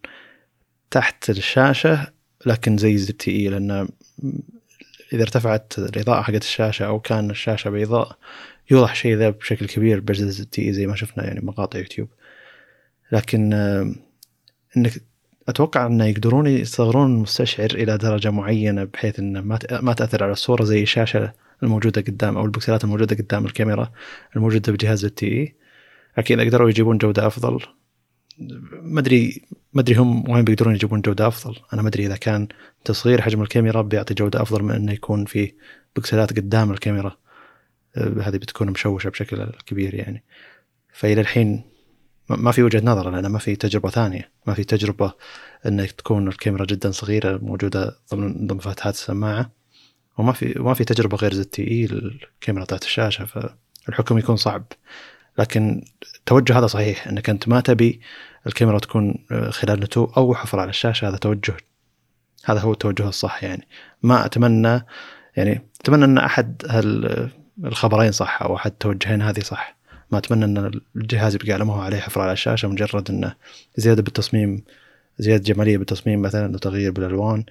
تحت الشاشة لكن زي ZTE لأن إذا ارتفعت الإضاءة حقت الشاشة أو كان الشاشة بيضاء يوضح شيء ذا بشكل كبير بأجهزة التي زي ما شفنا يعني مقاطع يوتيوب. لكن إنك أتوقع انه يقدرون يصغرون المستشعر إلى درجة معينة بحيث انه ما ما تأثر على الصورة زي الشاشة الموجودة قدام أو البكسلات الموجودة قدام الكاميرا الموجودة بجهاز التي اي أكيد قدروا يجيبون جودة أفضل. ما ادري ما أدري هم وين بيقدرون يجيبون جودة أفضل. أنا ما أدري إذا كان تصغير حجم الكاميرا بيعطي جودة أفضل من إنه يكون في بكسلات قدام الكاميرا. هذه بتكون مشوشة بشكل كبير يعني. فإلى الحين ما في وجهة نظر لأن ما في تجربة ثانية. ما في تجربة إنك تكون الكاميرا جدا صغيرة موجودة ضمن ضمن فتحات السماعة. وما في ما في تجربة غير زد تي إي الكاميرا تحت الشاشة فالحكم يكون صعب. لكن التوجه هذا صحيح إنك أنت ما تبي الكاميرا تكون خلال نتو أو حفر على الشاشة هذا توجه. هذا هو التوجه الصح يعني. ما أتمنى يعني أتمنى أن أحد هال الخبرين صح أو أحد التوجهين هذه صح. ما أتمنى إن الجهاز يبقى على ما هو عليه حفره على الشاشة مجرد إنه زيادة بالتصميم زيادة جمالية بالتصميم مثلا وتغيير بالألوان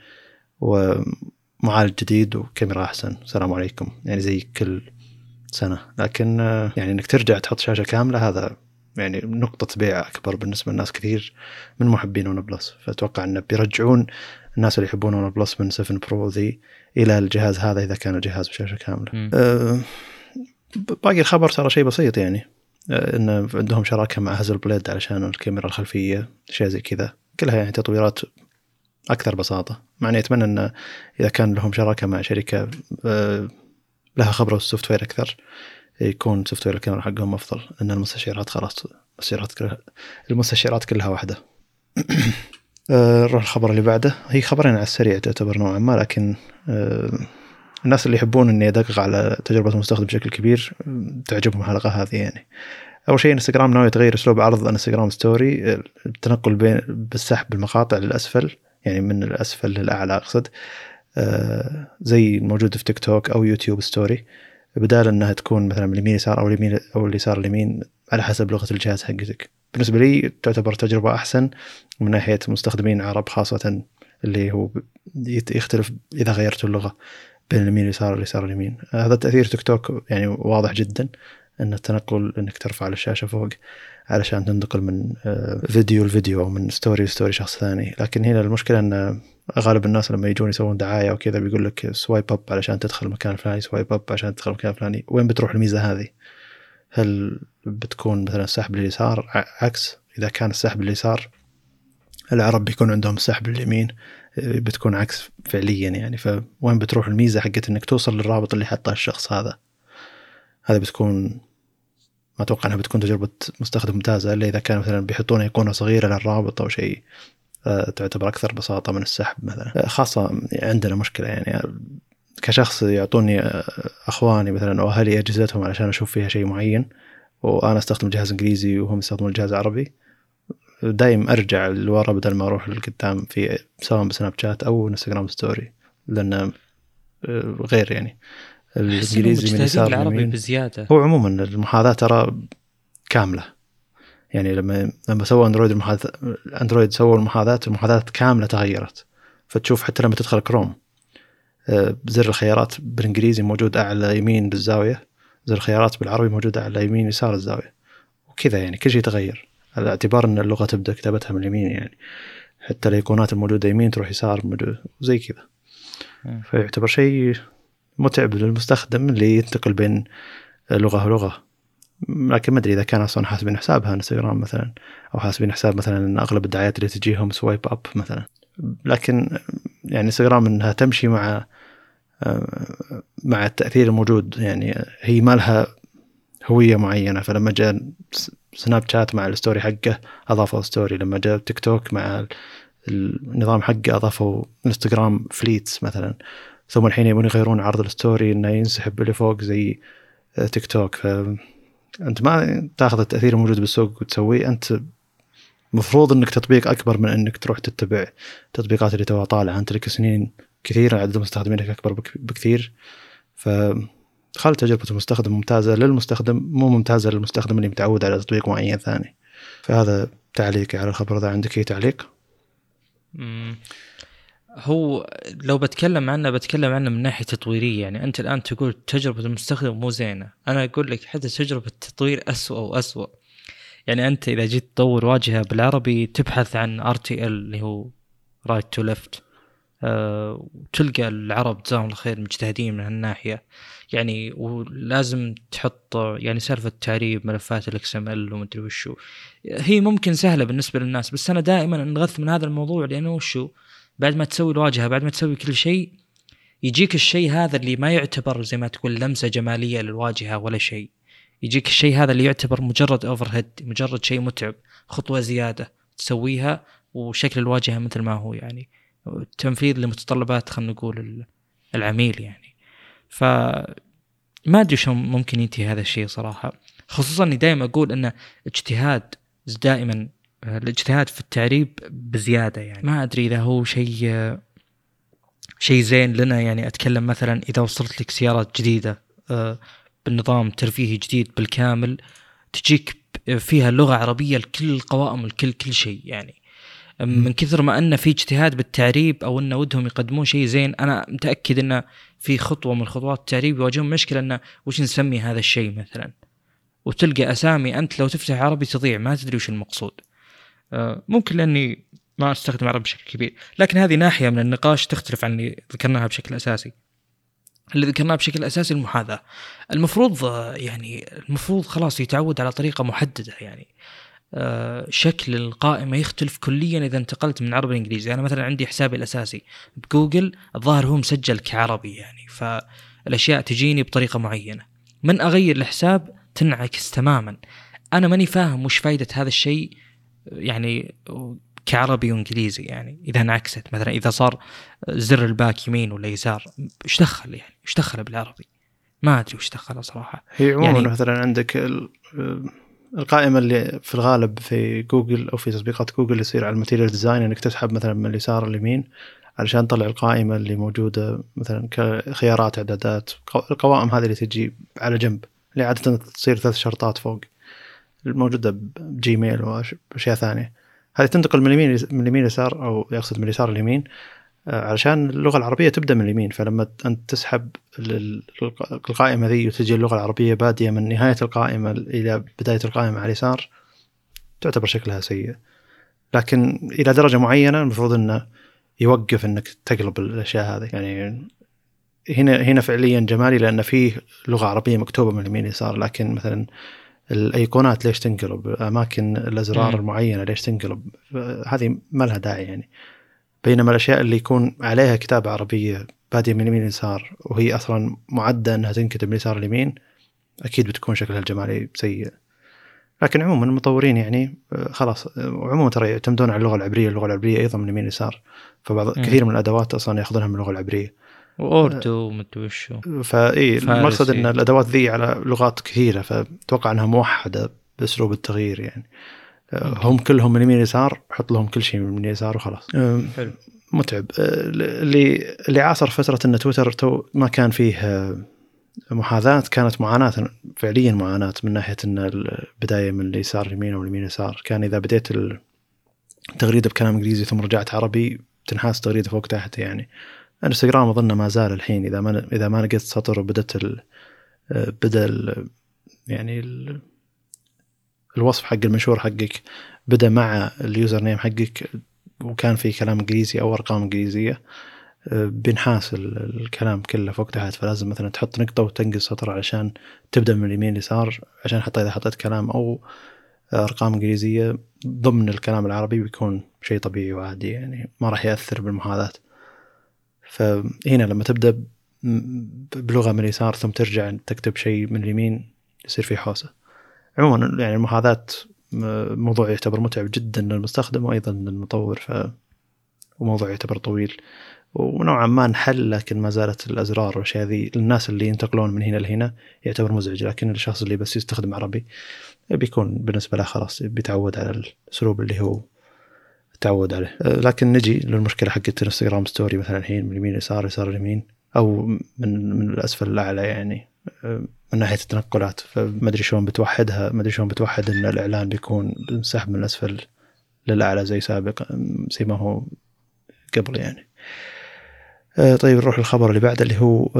ومعالج جديد وكاميرا أحسن. السلام عليكم. يعني زي كل سنة. لكن يعني إنك ترجع تحط شاشة كاملة هذا يعني نقطة بيع أكبر بالنسبة لناس كثير من محبين OnePlus. فأتوقع أنه بيرجعون الناس اللي يحبون OnePlus من 7 Pro ذي إلى الجهاز هذا إذا كان الجهاز بشاشة كاملة. أه باقي الخبر ترى شيء بسيط يعني. آه، إن عندهم شراكة مع Hasselblad علشان الكاميرا الخلفية اشياء زي كذا. كلها يعني تطويرات أكثر بساطة. مع اني أتمنى إن إذا كان لهم شراكة مع شركة آه، لها خبرة بال software أكثر يكون software الكاميرا حقهم أفضل. لأن المستشعرات خلاص المستشعرات كلها المستشعرات كلها واحدة. [coughs] آه، نروح الخبر اللي بعده. هي خبرين على السريع تعتبر نوعا ما لكن الناس اللي يحبون إني أدقق على تجربة المستخدم بشكل كبير تعجبهم الحلقة هذه يعني. أول شيء إنستغرام ناوي تغير أسلوب عرض Instagram story التنقل بين بالسحب المقاطع للأسفل يعني من الأسفل للأعلى أقصد. آه، زي الموجود في تيك توك أو YouTube story. بدال إنها تكون مثلا من اليمين يسار أو اليمين أو اليسار اليمين على حسب لغة الجهاز حقتك. بالنسبة لي تعتبر تجربة أحسن من ناحية مستخدمين عرب خاصة اللي هو يختلف إذا غيرت اللغة. بين اليمين واليسار واليسار واليمين. هذا تاثير تيك توك يعني واضح جدا إن التنقل إنك ترفع الشاشة فوق علشان تنتقل من آه، فيديو لفيديو أو من story ل story شخص ثاني. لكن هنا المشكلة إن غالب الناس لما يجون يسوون دعاية أو كذا بيقول لك swipe up علشان تدخل المكان الفلاني swipe up عشان تدخل المكان الفلاني. وين بتروح الميزة هذه؟ هل بتكون مثلا السحب لليسار؟ عكس إذا كان السحب لليسار العرب بيكون عندهم السحب لليمين. بتكون عكس فعليا يعني. فوين بتروح الميزة حقت إنك توصل للرابط اللي حطه الشخص هذا؟ هذا بتكون ما أتوقع إنها بتكون تجربة مستخدم ممتازة إلا إذا كان مثلا بيحطون إيقونة صغيرة للرابط أو شيء تعتبر أكثر بساطة من السحب مثلا. خاصة عندنا مشكلة يعني كشخص يعطوني أخواني مثلا أو أهلي أجهزتهم علشان أشوف فيها شيء معين وأنا أستخدم جهاز إنجليزي وهم يستخدمون الجهاز عربي. دايم أرجع لورا بدل ما أروح لقدام في سواء بسناب شات أو إنستغرام story لأن آه، غير يعني. الإنجليزي من يسار العربي بزيادة. هو عموما المحاذاة ترى كاملة. يعني لما لما سووا أندرويد المحاذاه أندرويد سووا المحاذاة المحاذاة كاملة تغيرت. فتشوف حتى لما تدخل كروم آه، زر الخيارات بالإنجليزي موجود اعلى يمين بالزاوية زر الخيارات بالعربي موجود اعلى يمين يسار الزاوية وكذا يعني كل شيء تغير. على اعتبار إن اللغة تبدأ كتابتها من اليمين يعني. حتى الأيقونات الموجودة يمين تروح يسار زي كذا. فيعتبر شيء متعب للمستخدم اللي ينتقل بين لغة ولغة. لكن ما أدري إذا كان أصلا حاسبين حسابها إنستغرام مثلا أو حاسبين حساب مثلا إن أغلب الدعايات اللي تجيهم swipe up مثلا. لكن يعني إنستغرام إنها تمشي مع مع التأثير الموجود. يعني هي ما لها هوية معينة فلما جاء سناب شات مع ال story حقه أضافوا story لما جاء تيك توك مع النظام حقه أضافوا إنستغرام فليتس مثلا. ثم الحين يبون يغيرون عرض ال story إنه ينسحب اللي فوق زي تيك توك. فانت ما تاخذ التأثير الموجود بالسوق وتسويه أنت مفروض إنك تطبيق أكبر من إنك تروح تتبع التطبيقات اللي توها طالعة. أنت لك سنين كثيرة عدد مستخدمينك أكبر بكثير. ف خل تجربة المستخدم ممتازة للمستخدم مو ممتازة للمستخدم اللي متعود على تطبيق معين ثاني. فهذا تعليقي على الخبر ذا عندك أي تعليق؟ هو لو بتكلم عنه بتكلم عنه من ناحية تطويرية. يعني أنت الآن تقول تجربة المستخدم مو زينة. أنا أقول لك حتى تجربة التطوير اسوء واسوء يعني أنت إذا جيت تطور واجهة بالعربي تبحث عن RTL اللي هو right to left وتلقى العرب جزاهم الله خير مجتهدين من هالناحية. يعني ولازم تحط يعني سالفة تعريب ملفات ال XML ومدري وشو. هي ممكن سهلة بالنسبة للناس بس أنا دائما انغث من هذا الموضوع لأنه وشو؟ بعد ما تسوي الواجهة بعد ما تسوي كل شيء يجيك الشيء هذا اللي ما يعتبر زي ما تقول لمسة جمالية للواجهة ولا شيء. يجيك الشيء هذا اللي يعتبر مجرد overhead مجرد شيء متعب خطوة زيادة تسويها وشكل الواجهة مثل ما هو يعني. تنفيذ لمتطلبات خلينا نقول العميل يعني. ف ما أدري شلون ممكن ينتهي هذا الشيء صراحة. خصوصا إني دائما أقول إن اجتهاد دائما الاجتهاد في التعريب بزيادة يعني. ما أدري إذا هو شيء شيء زين لنا يعني. أتكلم مثلا إذا وصلت لك سيارات جديدة آه، بالنظام ترفيهي جديد بالكامل تجيك فيها لغة عربية لكل القوائم لكل كل شيء يعني. من كثر ما أنه في اجتهاد بالتعريب أو أنه ودهم يقدمون شيء زين أنا متأكد أنه في خطوة من خطوات التعريب يواجهون مشكلة أنه وش نسمي هذا الشيء مثلا؟ وتلقى أسامي أنت لو تفتح عربي تضيع ما تدري وش المقصود. آه، ممكن لأني ما أستخدم عربي بشكل كبير لكن هذه ناحية من النقاش تختلف عن اللي ذكرناها بشكل أساسي. اللي ذكرناه بشكل أساسي المحاذاة. المفروض آه، يعني المفروض خلاص يتعود على طريقة محددة يعني. شكل القائمة يختلف كليا إذا انتقلت من عربي لإنجليزي. أنا مثلا عندي حسابي الأساسي بجوجل الظاهر هو مسجل كعربي يعني. فالأشياء تجيني بطريقة معينة. من أغير الحساب؟ تنعكس تماما. أنا ماني فاهم وش فايدة هذا الشيء يعني كعربي وإنجليزي يعني إذا انعكست. مثلا إذا صار زر ال back يمين ولا يسار إيش دخل يعني؟ إيش دخل بالعربي؟ ما أدري وش دخله صراحة. هي عموما يعني مثلا عندك القائمة اللي في الغالب في جوجل أو في تطبيقات جوجل يصير على ال Material Design إنك تسحب مثلا من اليسار اليمين علشان تطلع القائمة اللي موجودة مثلا كخيارات إعدادات القوائم هذه اللي تجي على جنب اللي عادة تصير ثلاث شرطات فوق الموجودة بجيميل واشياء ثانية. هذه تنتقل من اليمين من اليمين يسار أو يقصد من اليسار اليمين علشان اللغة العربية تبدأ من اليمين فلما أنت تسحب القائمة ذي وتجي اللغة العربية بادية من نهاية القائمة إلى بداية القائمة على اليسار تعتبر شكلها سيء. لكن إلى درجة معينة المفروض إنه يوقف إنك تقلب الأشياء هذه. يعني هنا هنا فعليا جمالي لأن فيه لغة عربية مكتوبة من اليمين يسار لكن مثلا الأيقونات ليش تنقلب؟ اماكن الأزرار. المعينة ليش تنقلب؟ هذه ما لها داعي يعني. بينما الأشياء اللي يكون عليها كتابه عربيه بادية من اليمين يسار وهي أصلا معدة إنها تنكتب من يسار اليمين أكيد بتكون شكلها الجمالي سيء. لكن عموما المطورين يعني خلاص وعموما ترى يعتمدون على اللغة العبرية اللغة العبرية أيضا من اليمين يسار فبعض كثير من الأدوات أصلا يأخذونها من اللغة العبرية. وأوردو ومدري وشو. فاي المقصد إن الأدوات ذي على لغات كثيرة فتوقع إنها موحدة بأسلوب التغيير يعني. هم كلهم من يمين يسار حط لهم كل شيء من يسار وخلاص. حلو. متعب. اللي اللي عاصر فترة إن تويتر تو ما كان فيه محاذاة كانت معاناة فعليا معاناة من ناحية إن البداية من اليسار يمين أو اليمين يسار. كان إذا بديت التغريدة بكلام إنجليزي ثم رجعت عربي تنحاس تغريدة فوق تحت يعني. إنستغرام أظن ما زال الحين إذا ما إذا ما لقيت سطر وبدت ال بدأ ال يعني ال الوصف حق المنشور حقك بدأ مع اليوزر نيم حقك وكان في كلام إنجليزي أو أرقام إنجليزية بينحاس الكلام كله فوق تحت فلازم مثلا تحط نقطة وتنقص سطر علشان تبدأ من اليمين اليسار عشان حتى إذا حطيت كلام أو أرقام إنجليزية ضمن الكلام العربي بيكون شيء طبيعي وعادي يعني ما راح يأثر بالمحاذاة. فهنا لما تبدأ بلغة من اليسار ثم ترجع تكتب شيء من اليمين يصير في حوسة. عموما يعني المحاذاه موضوع يعتبر متعب جدا للمستخدم وأيضا للمطور ف وموضوع يعتبر طويل. ونوعا ما انحل لكن ما زالت الأزرار والأشياء هذه للناس اللي ينتقلون من هنا لهنا يعتبر مزعج لكن الشخص اللي بس يستخدم عربي بيكون بالنسبة له خلاص بيتعود على الأسلوب اللي هو تعود عليه. لكن نجي للمشكلة حقت انستغرام ستوري مثلا الحين من اليمين يسار يسار اليمين أو من من الأسفل الأعلى يعني. من ناحية التنقلات فما أدري شلون بتوحدها ما أدري شلون بتوحد إن الإعلان بيكون سحب من الأسفل للأعلى زي سابق زي ما هو قبل يعني. أه، طيب نروح للخبر اللي بعده اللي هو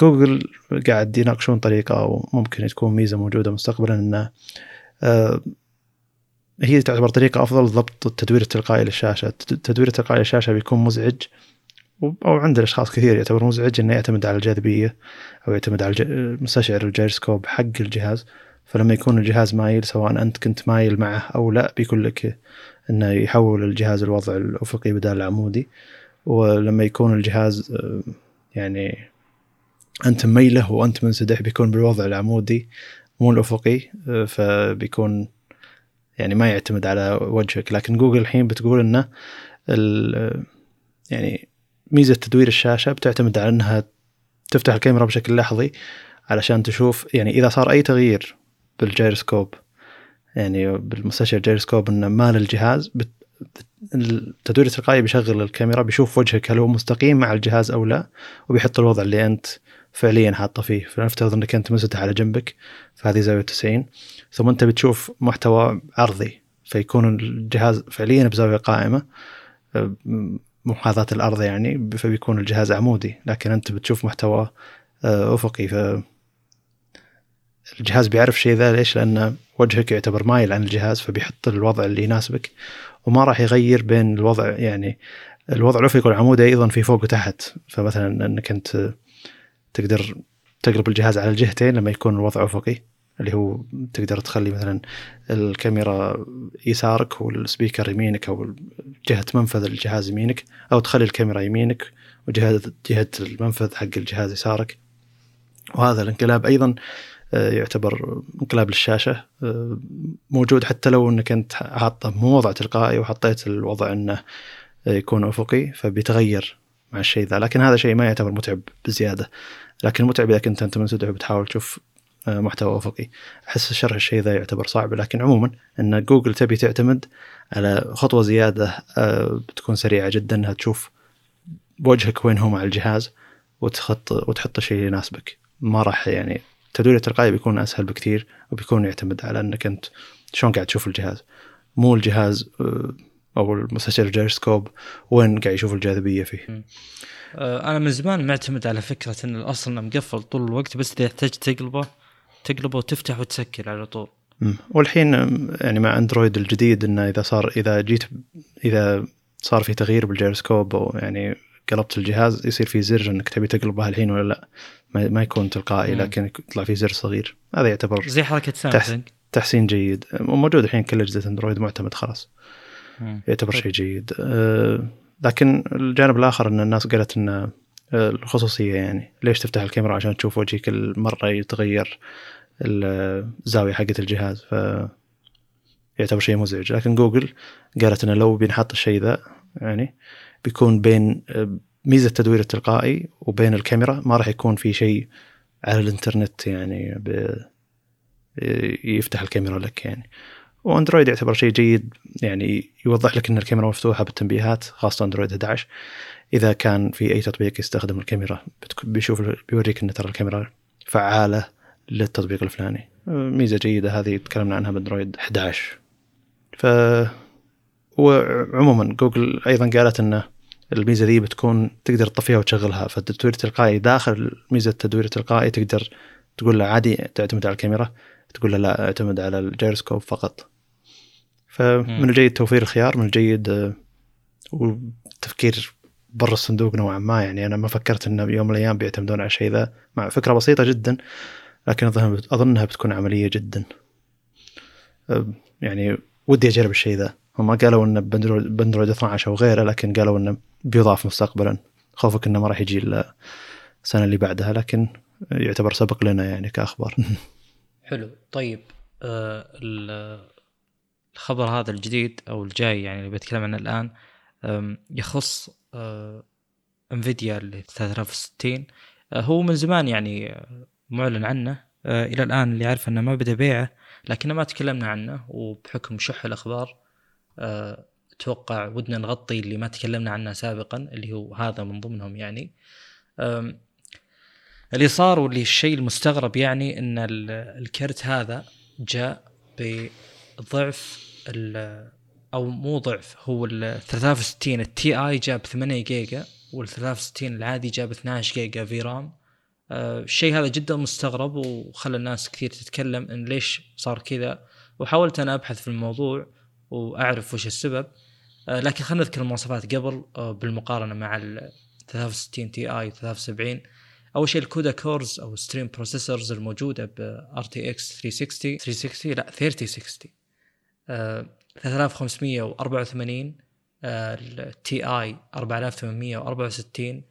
جوجل قاعد يناقشون طريقة أو ممكن تكون ميزة موجودة مستقبلا إنه هي تعتبر طريقة أفضل ضبط التدوير التلقائي للشاشة. التدوير التلقائي للشاشة بيكون مزعج أو عند الأشخاص كثير يعتبر مزعج إنه يعتمد على الجاذبية أو يعتمد على مستشعر الجيروسكوب حق الجهاز. فلما يكون الجهاز مايل سواء أنت كنت مايل معه أو لا بيكون لك إنه يحول الجهاز الوضع الأفقي بدل العمودي. ولما يكون الجهاز يعني أنت ميله وأنت منسدح بيكون بالوضع العمودي مو الأفقي. فبيكون يعني ما يعتمد على وجهك. لكن جوجل الحين بتقول إنه يعني ميزة تدوير الشاشة بتعتمد على أنها تفتح الكاميرا بشكل لحظي علشان تشوف يعني إذا صار أي تغيير بالجيروسكوب يعني بالمستشعر الجيروسكوب إنه مال الجهاز التدوير التلقائي بيشغل الكاميرا بيشوف وجهك هل هو مستقيم مع الجهاز أو لا وبيحط الوضع اللي أنت فعليا حاطه فيه. فنفترض إنك أنت منسدح على جنبك فهذه زاوية 90 ثم أنت بتشوف محتوى عرضي فيكون الجهاز فعليا بزاوية قائمة. محاذاة الأرض يعني فبيكون الجهاز عمودي لكن أنت بتشوف محتوى آه، أفقي ف الجهاز بيعرف شيء ذا ليش؟ لأن وجهك يعتبر مايل عن الجهاز فبيحط الوضع اللي يناسبك وما راح يغير بين الوضع يعني الوضع الأفقي والعمودي أيضا في فوق وتحت فمثلا أنك أنت تقدر تقلب الجهاز على الجهتين لما يكون الوضع أفقي اللي هو تقدر تخلي مثلا الكاميرا يسارك وال speaker يمينك أو جهة منفذ الجهاز يمينك أو تخلي الكاميرا يمينك وجهه جهة المنفذ حق الجهاز يسارك. وهذا الانقلاب أيضا آه، يعتبر انقلاب للشاشة آه، موجود حتى لو إنك أنت حاطه مو وضع تلقائي وحطيت الوضع إنه يكون أفقي فبيتغير مع الشيء ذا. لكن هذا شيء ما يعتبر متعب بزيادة. لكن متعب إذا كنت أنت منسدح وبتحاول تشوف محتوى افقي أحس شرح الشيء ذا يعتبر صعب لكن عموما إن جوجل تبي تعتمد على خطوة زيادة بتكون سريعة جدا إنها تشوف وجهك وين هو مع الجهاز وتخط وتحط الشيء اللي يناسبك. ما راح يعني التدوير التلقائي بيكون أسهل بكثير وبيكون يعتمد على إنك أنت شلون قاعد تشوف الجهاز. مو الجهاز آه، أو المستشعر الجيروسكوب وين قاعد يشوف الجاذبية فيه. آه، أنا من زمان معتمد على فكرة إن الاصل انه مقفل طول الوقت بس إذا احتجت تقلبه تقلبه وتفتح وتسكر على طول. والحين يعني مع اندرويد الجديد إنه إذا صار إذا جيت إذا صار في تغيير بالجيروسكوب أو يعني قلبت الجهاز يصير في زر إنك تبي تقلبها الحين ولا لا. ما يكون تلقائي لكن يطلع في زر صغير. هذا يعتبر زي حركة سامسونج. تحسين جيد. وموجود الحين كل أجهزة اندرويد معتمد خلاص. يعتبر طيب. شيء جيد. أه لكن الجانب الآخر إن الناس قالت إن آه، الخصوصية يعني. ليش تفتح الكاميرا؟ عشان تشوف وجهي كل مره يتغير الزاوية حقت الجهاز. ف يعتبر شيء مزعج. لكن جوجل قالت إنه لو بينحط الشيء ذا يعني بيكون بين ميزة التدوير التلقائي وبين الكاميرا ما راح يكون في شيء على الإنترنت يعني ب... يفتح الكاميرا لك يعني. وأندرويد يعتبر شيء جيد يعني يوضح لك إن الكاميرا مفتوحة بالتنبيهات خاصة أندرويد 11 إذا كان في أي تطبيق يستخدم الكاميرا بيشوف بيوريك إن ترى الكاميرا فعالة للتطبيق الفلاني. ميزة جيدة هذه تكلمنا عنها بأندرويد 11 ف وعموما جوجل أيضا قالت انه الميزة ذي بتكون تقدر تطفيها وتشغلها. فالتدوير التلقائي داخل ميزة التدوير التلقائي تقدر تقول له عادي تعتمد على الكاميرا تقول له لا اعتمد على الجيروسكوب فقط. فمن الجيد توفير الخيار من الجيد آه، وتفكير برا الصندوق نوعا ما. يعني أنا ما فكرت إنه بيوم من الأيام بيعتمدون على الشيء ذا. مع فكرة بسيطة جدا لكن أظنها بتكون عملية جدا. يعني ودي أجرب الشيء ذا. هم قالوا إنه باندرويد 12 أو غيره لكن قالوا إنه بيضاف مستقبلا. خوفك إنه ما راح يجي إلا السنة اللي بعدها لكن يعتبر سبق لنا يعني كأخبار. [laughs] حلو. طيب آه الخبر هذا الجديد أو الجاي يعني اللي بتكلم عنه الآن يخص انفيديا اللي 3060 آه هو من زمان يعني آه، معلن عنه. آه إلى الآن اللي عارف إنه ما بدأ بيعه لكن ما تكلمنا عنه وبحكم شح الأخبار آه، أتوقع ودنا نغطي اللي ما تكلمنا عنه سابقا اللي هو هذا من ضمنهم يعني. اللي صار واللي الشيء المستغرب يعني إن الكرت هذا جاء بضعف أو مو ضعف هو ال 63 التي اي جاب 8 جيجا وال 63 العادي جاب 12 جيجا في رام آه، الشيء هذا جدا مستغرب وخلى الناس كثير تتكلم إن ليش صار كذا. وحاولت أنا أبحث في الموضوع وأعرف وش السبب. آه، لكن خلينا نذكر المواصفات قبل آه، بالمقارنة مع ال 63 Ti 73 أول شيء ال CUDA cores أو stream processors الموجودة ب RTX 360 360 لا 3060 3584 ال Ti 4864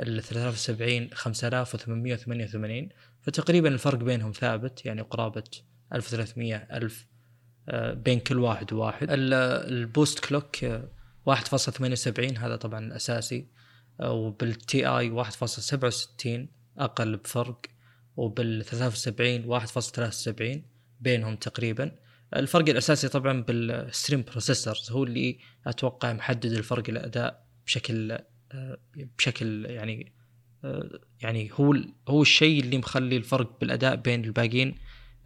ال 73 5888 فتقريبا الفرق بينهم ثابت يعني قرابة 1300 1000 آه، بين كل واحد وواحد. ال boost clock 1.78 هذا طبعا الاساسي وبال Ti 1.67 أقل بفرق. وبال 73 1.73 بينهم تقريبا. الفرق الأساسي طبعا بال stream processors هو اللي أتوقع محدد الفرق الأداء بشكل بشكل يعني يعني هو هو الشيء اللي مخلي الفرق بالأداء بين الباقيين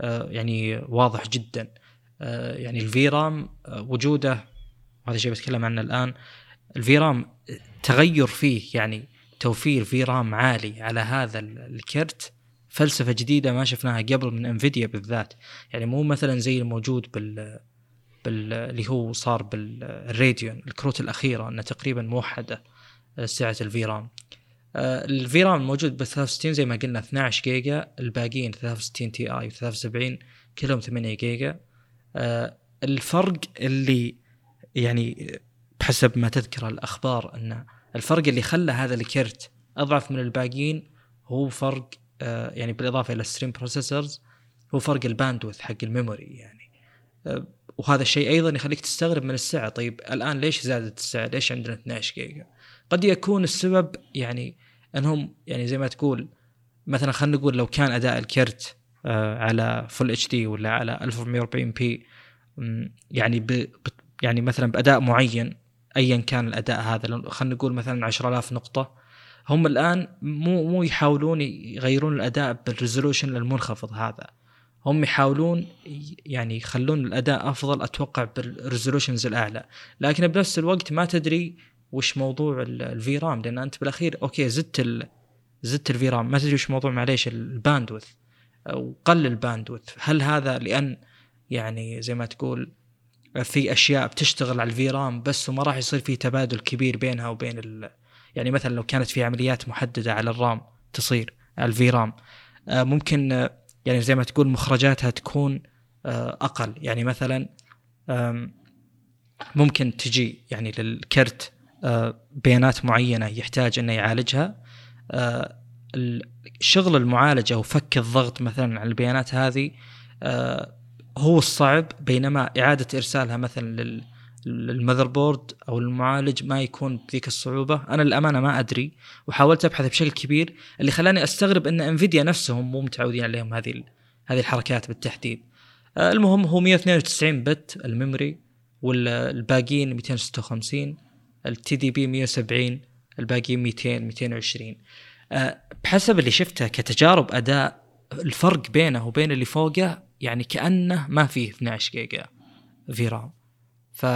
يعني واضح جدا. يعني ال VRAM آه، وجوده هذا شيء بتكلم عنه الآن ال VRAM تغير فيه يعني توفير VRAM عالي على هذا الكرت. فلسفة جديدة ما شفناها قبل من انفيديا بالذات. يعني مو مثلا زي الموجود بال اللي هو صار بالراديون الكروت الأخيرة انه تقريبا موحدة سعه ال VRAM. آه، ال VRAM الموجود ب 63 زي ما قلنا 12 جيجا. الباقيين 63 Ti و 73 كلهم 8 جيجا. آه، الفرق اللي يعني بحسب ما تذكر الأخبار إن الفرق اللي خلى هذا الكرت أضعف من الباقيين هو فرق يعني بالإضافة إلى ال stream processors هو فرق ال bandwidth حق ال memory يعني. آه، وهذا الشيء أيضا يخليك تستغرب من السعه طيب الآن ليش زادت السعه ليش عندنا 12 جيجا؟ قد يكون السبب يعني أنهم يعني زي ما تقول مثلا خلينا نقول لو كان أداء الكرت آه، على full HD ولا على 1440 p يعني ب يعني مثلا بأداء معين ايا كان الأداء هذا. خلينا نقول مثلا 10000 نقطة هم الآن مو مو يحاولون يغيرون الأداء بال resolution المنخفض هذا. هم يحاولون يعني يخلون الأداء أفضل أتوقع بال resolutions الأعلى. لكن بنفس الوقت ما تدري وش موضوع ال VRAM لأن أنت بالأخير okay زدت ال زدت ال VRAM ما تدري وش موضوع معليش ال bandwidth. وقل ال bandwidth. هل هذا لأن يعني زي ما تقول في أشياء بتشتغل على ال VRAM بس وما راح يصير في تبادل كبير بينها وبين يعني مثلا لو كانت في عمليات محددة على ال RAM تصير ال VRAM آه، ممكن آه، يعني زي ما تقول مخرجاتها تكون آه، أقل. يعني مثلا ممكن تجي يعني للكرت بيانات معينة يحتاج إنه يعالجها شغل المعالجة وفك الضغط مثلا على البيانات هذه هو الصعب بينما إعادة إرسالها مثلا لل المذر بورد أو المعالج ما يكون بذيك الصعوبة. أنا للأمانة ما أدري وحاولت أبحث بشكل كبير. اللي خلاني أستغرب إن إنفيديا نفسهم مو متعودين عليهم هذه هذه الحركات بالتحديد. آه، المهم هو 192 بت ال memory والباقيين 256 ال TDP 170 الباقيين 200 220 بحسب اللي شفته كتجارب أداء الفرق بينه وبين اللي فوقه يعني كأنه ما فيه 12 جيجا VRAM. ف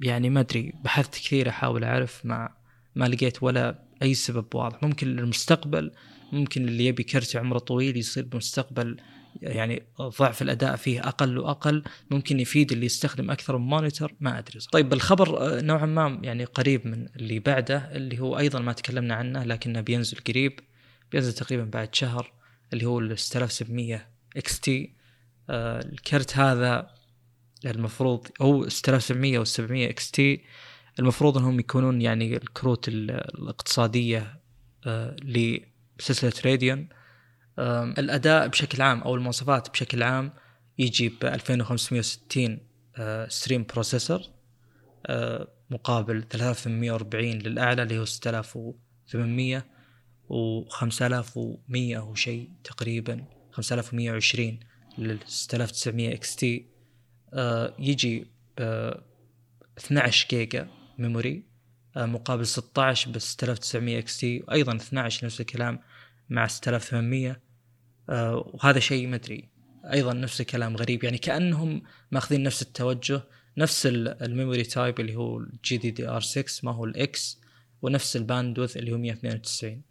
يعني ما أدري بحثت كثير أحاول أعرف ما ما لقيت ولا أي سبب واضح. ممكن للمستقبل ممكن اللي يبي كرت عمره طويل يصير بالمستقبل يعني ضعف الأداء فيه أقل وأقل. ممكن يفيد اللي يستخدم أكثر من monitor ما أدري صح. طيب الخبر آه، نوعا ما يعني قريب من اللي بعده اللي هو أيضا ما تكلمنا عنه لكنه بينزل قريب بينزل تقريبا بعد شهر اللي هو ال 6700 XT. آه الكرت هذا المفروض هو 6700 و 700 XT المفروض إنهم يكونون يعني الكروت الاقتصادية آه لسلسلة راديون الأداء بشكل عام أو المواصفات بشكل عام يجي ب 2560 stream processor مقابل 3840 للأعلى اللي هو 6800 و 5100 وشيء تقريبا 5120 لل 6900 XT. يجي ب 12 جيجا memory آه، مقابل 16 ب 6900 XT وأيضا 12 نفس الكلام مع 6800 آه، وهذا شيء ما أدري. أيضا نفس الكلام غريب. يعني كأنهم ماخذين نفس التوجه نفس ال memory type اللي هو ال GDDR 6 ما هو ال X ونفس ال bandwidth اللي هو 192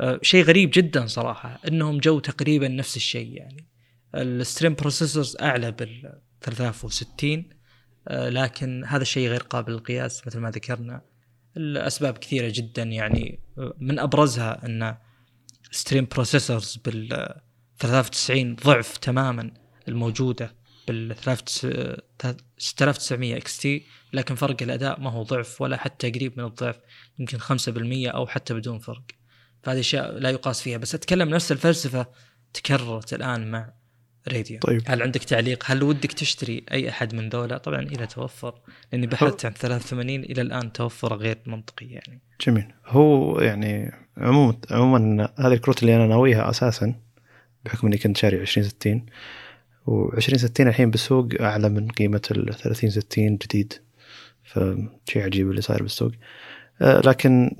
آه، شيء غريب جدا صراحة. إنهم جو تقريبا نفس الشيء يعني. ال stream processors أعلى بال 3060 آه، لكن هذا الشيء غير قابل للقياس مثل ما ذكرنا. الأسباب كثيرة جدا يعني من أبرزها أن stream processors بال 93 ضعف تماما الموجودة بال 6900 XT لكن فرق الأداء ما هو ضعف ولا حتى قريب من الضعف يمكن 5% أو حتى بدون فرق. فهذه أشياء لا يقاس فيها. بس أتكلم نفس الفلسفة تكررت الآن مع راديو. طيب. هل عندك تعليق؟ هل ودك تشتري أي أحد من ذولا؟ طبعا اذا توفر لأني بحثت عن 83 إلى الآن توفر غير منطقي يعني. جميل. هو يعني عموما عموما هذه الكروت اللي أنا ناويها أساسا بحكم إني كنت شاري 2060 و2060 الحين بالسوق أعلى من قيمة ال 3060 جديد. فشيء عجيب اللي صاير بالسوق. آه، لكن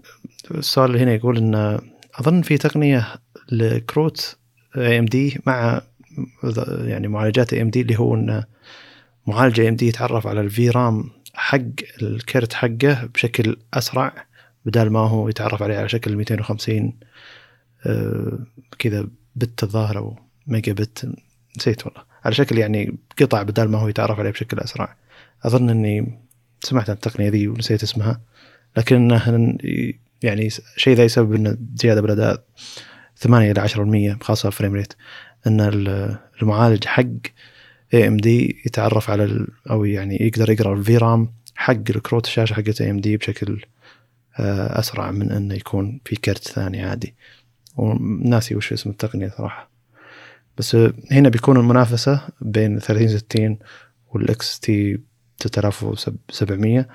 السؤال هنا يقول إن أظن في تقنية لكروت AMD مع يعني معالجات AMD اللي هو انه معالج AMD يتعرف على ال VRAM حق الكرت حقه بشكل أسرع بدال ما هو يتعرف عليه على شكل 250 آه، كذا bit الظاهر أو ميجا بت نسيت والله. على شكل يعني قطع بدال ما هو يتعرف عليه بشكل أسرع. أظن إني سمعت عن التقنية ذي ونسيت اسمها لكن يعني شيء ذا يسبب ان زيادة بالاداء 8 إلى 10% خاصة ال frame rate. أن المعالج حق AMD يتعرف على أو يعني يقدر يقرأ ال VRAM حق الكروت الشاشة حقت AMD بشكل آه، أسرع من أنه يكون في كرت ثاني عادي. وناسي وش اسم التقنية صراحة. بس هنا بيكون المنافسة بين 3060 وال XT 3700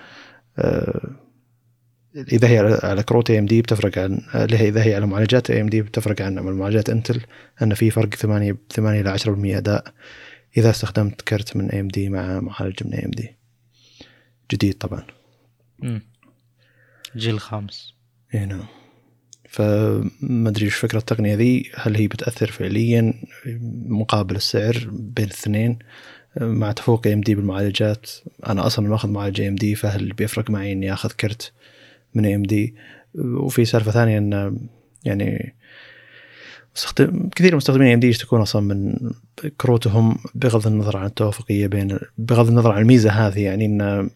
إذا هي على كروت AMD بتفرق عن إذا هي على معالجات AMD بتفرق عن معالجات Intel أن في فرق 8 8 إلى 10% أداء إذا استخدمت كرت من AMD مع معالج من AMD جديد طبعا. امم جيل خامس. اي نعم. فما أدري إيش فكرة التقنية ذي. هل هي بتأثر فعليا؟ مقابل السعر بين الاثنين. مع تفوق AMD بالمعالجات أنا أصلا ماخذ معالج AMD فهل بيفرق معي إني أخذ كرت من AMD وفي سالفة ثانية إن يعني كثير من مستخدمين AMD يشتكون أصلا من كروتهم بغض النظر عن التوافقية بين بغض النظر عن الميزة هذه. يعني إن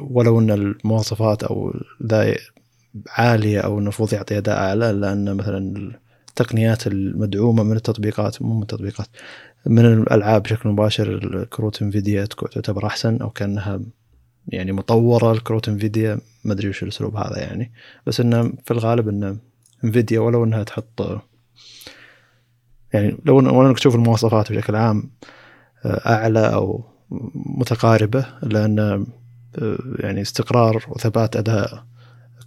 ولو إن المواصفات أو ذا عالية أو المفروض يعطي أداء أعلى لأن مثلا التقنيات المدعومة من التطبيقات مو من التطبيقات من الألعاب بشكل مباشر كروت إنفيديا تعتبر أحسن أو كأنها يعني مطورة الكروت انفيديا ما أدري وش الأسلوب هذا يعني. بس إنه في الغالب إنه انفيديا ولو إنها تحط يعني لو لو إنك تشوف المواصفات بشكل عام آه، أعلى أو متقاربة لأن آه، يعني استقرار وثبات أداء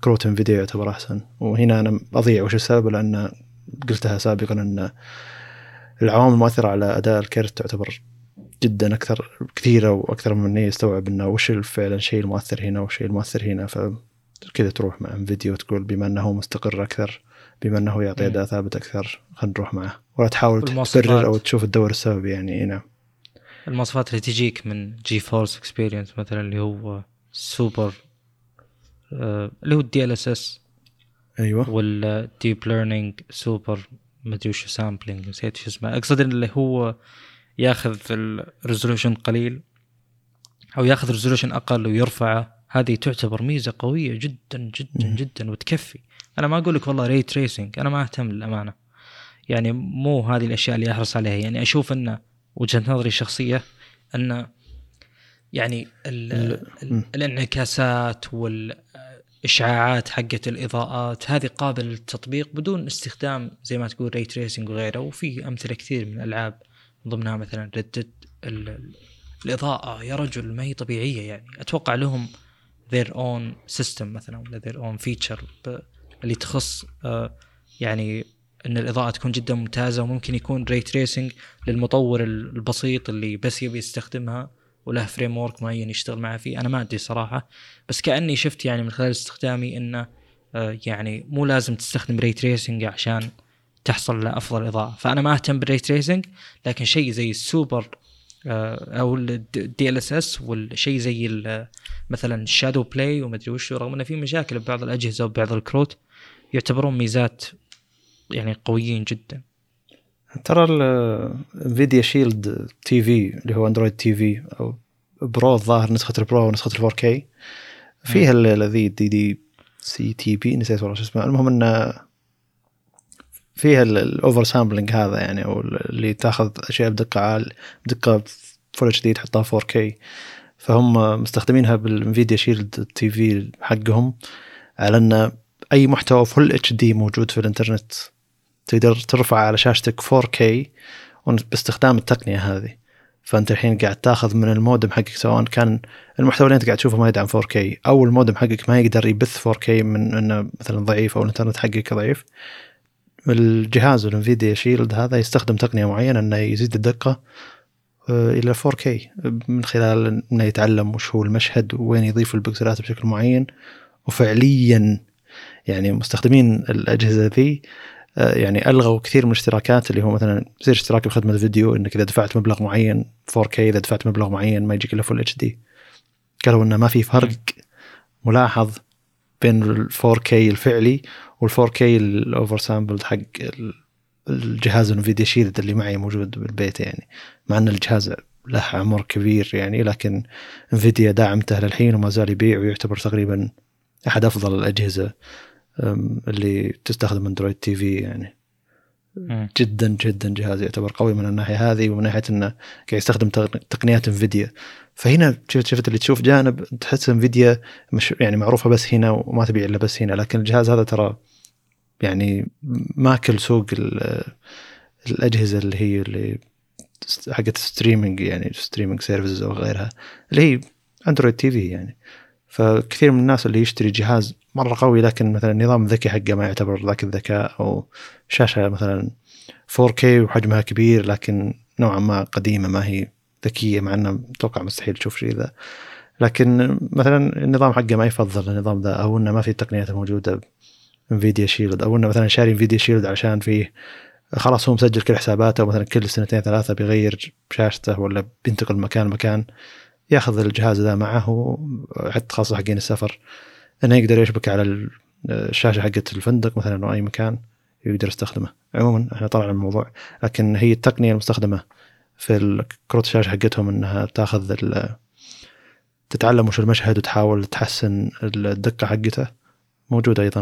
كروت Nvidia يعتبر أحسن. وهنا أنا أضيع وش السبب؟ لأن قلتها سابقا إن العوامل المؤثرة على أداء الكرت تعتبر جدا أكثر كثيره وأكثر من يستوعب إنه وش فعلا الشيء المؤثر هنا والشيء المؤثر هنا فكذا تروح مع Nvidia تقول بما إنه مستقر أكثر بما إنه يعطي أداء ثابت أكثر خلينا نروح معه. ولا تحاول تبرر أو تشوف الدور السببي يعني نعم. المواصفات اللي تجيك من GeForce Experience مثلا اللي هو سوبر آه اللي هو ال DLSS أيوه. وال deep learning super ما أدري وش sampling نسيت شو اسمه. أقصد اللي هو ياخذ ال resolution قليل أو ياخذ resolution أقل ويرفعه. هذه تعتبر ميزة قوية جدا جدا جدا وتكفي. أنا ما أقول لك والله ray tracing أنا ما أهتم للأمانة. يعني مو هذه الأشياء اللي أحرص عليها. يعني أشوف إن وجهة نظري الشخصية إن يعني ال ال الانعكاسات والإشعاعات حقت الإضاءات هذه قابلة للتطبيق بدون استخدام زي ما تقول ري تريسنج وغيره. وفي أمثلة كثير من الألعاب. ضمنها مثلا ردد الإضاءة يا رجل ما هي طبيعية يعني. أتوقع لهم their own system مثلا ولا their own feature اللي تخص آه، يعني إن الإضاءة تكون جدا ممتازة وممكن يكون ray tracing للمطور البسيط اللي بس يبي يستخدمها وله framework معين يشتغل معه فيه. أنا ما أدري صراحة. بس كأني شفت يعني من خلال استخدامي إنه آه، يعني مو لازم تستخدم ray tracing عشان تحصل لافضل إضاءة. فأنا ما أهتم بال ray tracing لكن شيء زي السوبر آه، أو ال DLSS والشيء زي مثلا ال ShadowPlay وما ادري وش رغم إنه في مشاكل ببعض الأجهزة وبعض الكروت يعتبرون ميزات يعني قويين جدا. ترى ال Nvidia Shield TV اللي هو Android TV أو Pro الظاهر نسخة ال Pro ونسخة ال four K فيها الذي دي دي سي تي بي نسيت والله شو اسمه. المهم إنه فيها ال oversampling هذا يعني أو اللي تاخذ أشياء بدقة عال بدقة full HD تحطها 4 K فهم مستخدمينها بال Nvidia Shield TV حقهم على أن أي محتوى full HD موجود في الإنترنت تقدر ترفع على شاشتك 4K باستخدام التقنية هذه. فأنت الحين قاعد تاخذ من المودم حقك سواء كان المحتوى اللي أنت قاعد تشوفه ما يدعم 4K أو المودم حقك ما يقدر يبث 4K من إنه مثلا ضعيف أو الإنترنت حقك ضعيف. الجهاز ال Nvidia Shield هذا يستخدم تقنية معينة إنه يزيد الدقة آه، إلى 4K من خلال إنه يتعلم وش هو المشهد وين يضيف البكسلات بشكل معين. وفعليا يعني مستخدمين الأجهزة ذي آه، يعني ألغوا كثير من الاشتراكات اللي هو مثلا زي اشتراك بخدمة الفيديو إنك إذا دفعت مبلغ معين 4K إذا دفعت مبلغ معين ما يجيك إلا full HD قالوا إنه ما في فرق ملاحظ بين ال 4K الفعلي وال 4K ال oversampled حق الجهاز Nvidia Shield اللي معي موجود بالبيت يعني. مع إن الجهاز له عمر كبير يعني لكن Nvidia داعمته للحين وما زال يبيع ويعتبر تقريبا أحد أفضل الأجهزة اللي تستخدم Android TV يعني. جدا جدا جهاز يعتبر قوي من الناحية هذه ومن ناحية إنه قاعد يستخدم تق- تقنيات Nvidia فهنا شفت اللي تشوف جانب تحس Nvidia مش يعني معروفة بس هنا وما تبيع إلا بس هنا لكن الجهاز هذا ترى يعني ماكل سوق ال- الأجهزة اللي هي اللي حقت streaming يعني streaming services أو غيرها اللي هي Android TV يعني. فكثير من الناس اللي يشتري جهاز مرة قوي لكن مثلا النظام الذكي حقه ما يعتبر ذاك الذكاء أو شاشة مثلا 4K وحجمها كبير لكن نوعا ما قديمة ما هي ذكية مع إنه أتوقع مستحيل تشوف شيء ذا. لكن مثلا النظام حقه ما يفضل النظام ذا أو إنه ما في التقنيات الموجوده Nvidia Shield أو إنه مثلا شاري Nvidia Shield عشان فيه خلاص هو مسجل كل حساباته ومثلا كل سنتين ثلاثة بيغير شاشته ولا بينتقل من مكان لمكان ياخذ الجهاز ذا معه حتى خاصة حقين السفر. إنه يقدر يشبك على ال- الشاشة حقت الفندق مثلا أو أي مكان يقدر يستخدمه. عموما إحنا طلعنا الموضوع لكن هي التقنية المستخدمة. في الكروت الشاشه حقتهم انها تاخذ تتعلم وش المشهد وتحاول تحسن الدقه حقته. موجوده أيضا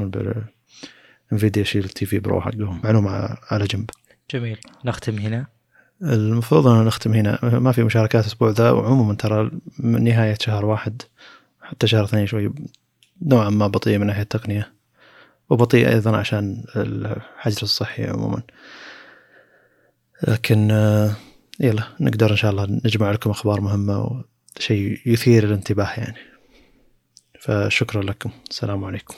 بال Nvidia Shield TV Pro حقهم. معلومة على جنب. جميل. نختم هنا. المفروض أن نختم هنا. ما في مشاركات الأسبوع ذا. وعموما ترى من نهاية شهر واحد حتى شهر اثنين شوي نوعا ما بطيء من ناحية التقنية. وبطيء أيضا عشان الحجر الصحي عموما. لكن آه، يلا نقدر إن شاء الله نجمع لكم أخبار مهمة وشيء يثير الانتباه يعني. فشكرا لكم. السلام عليكم.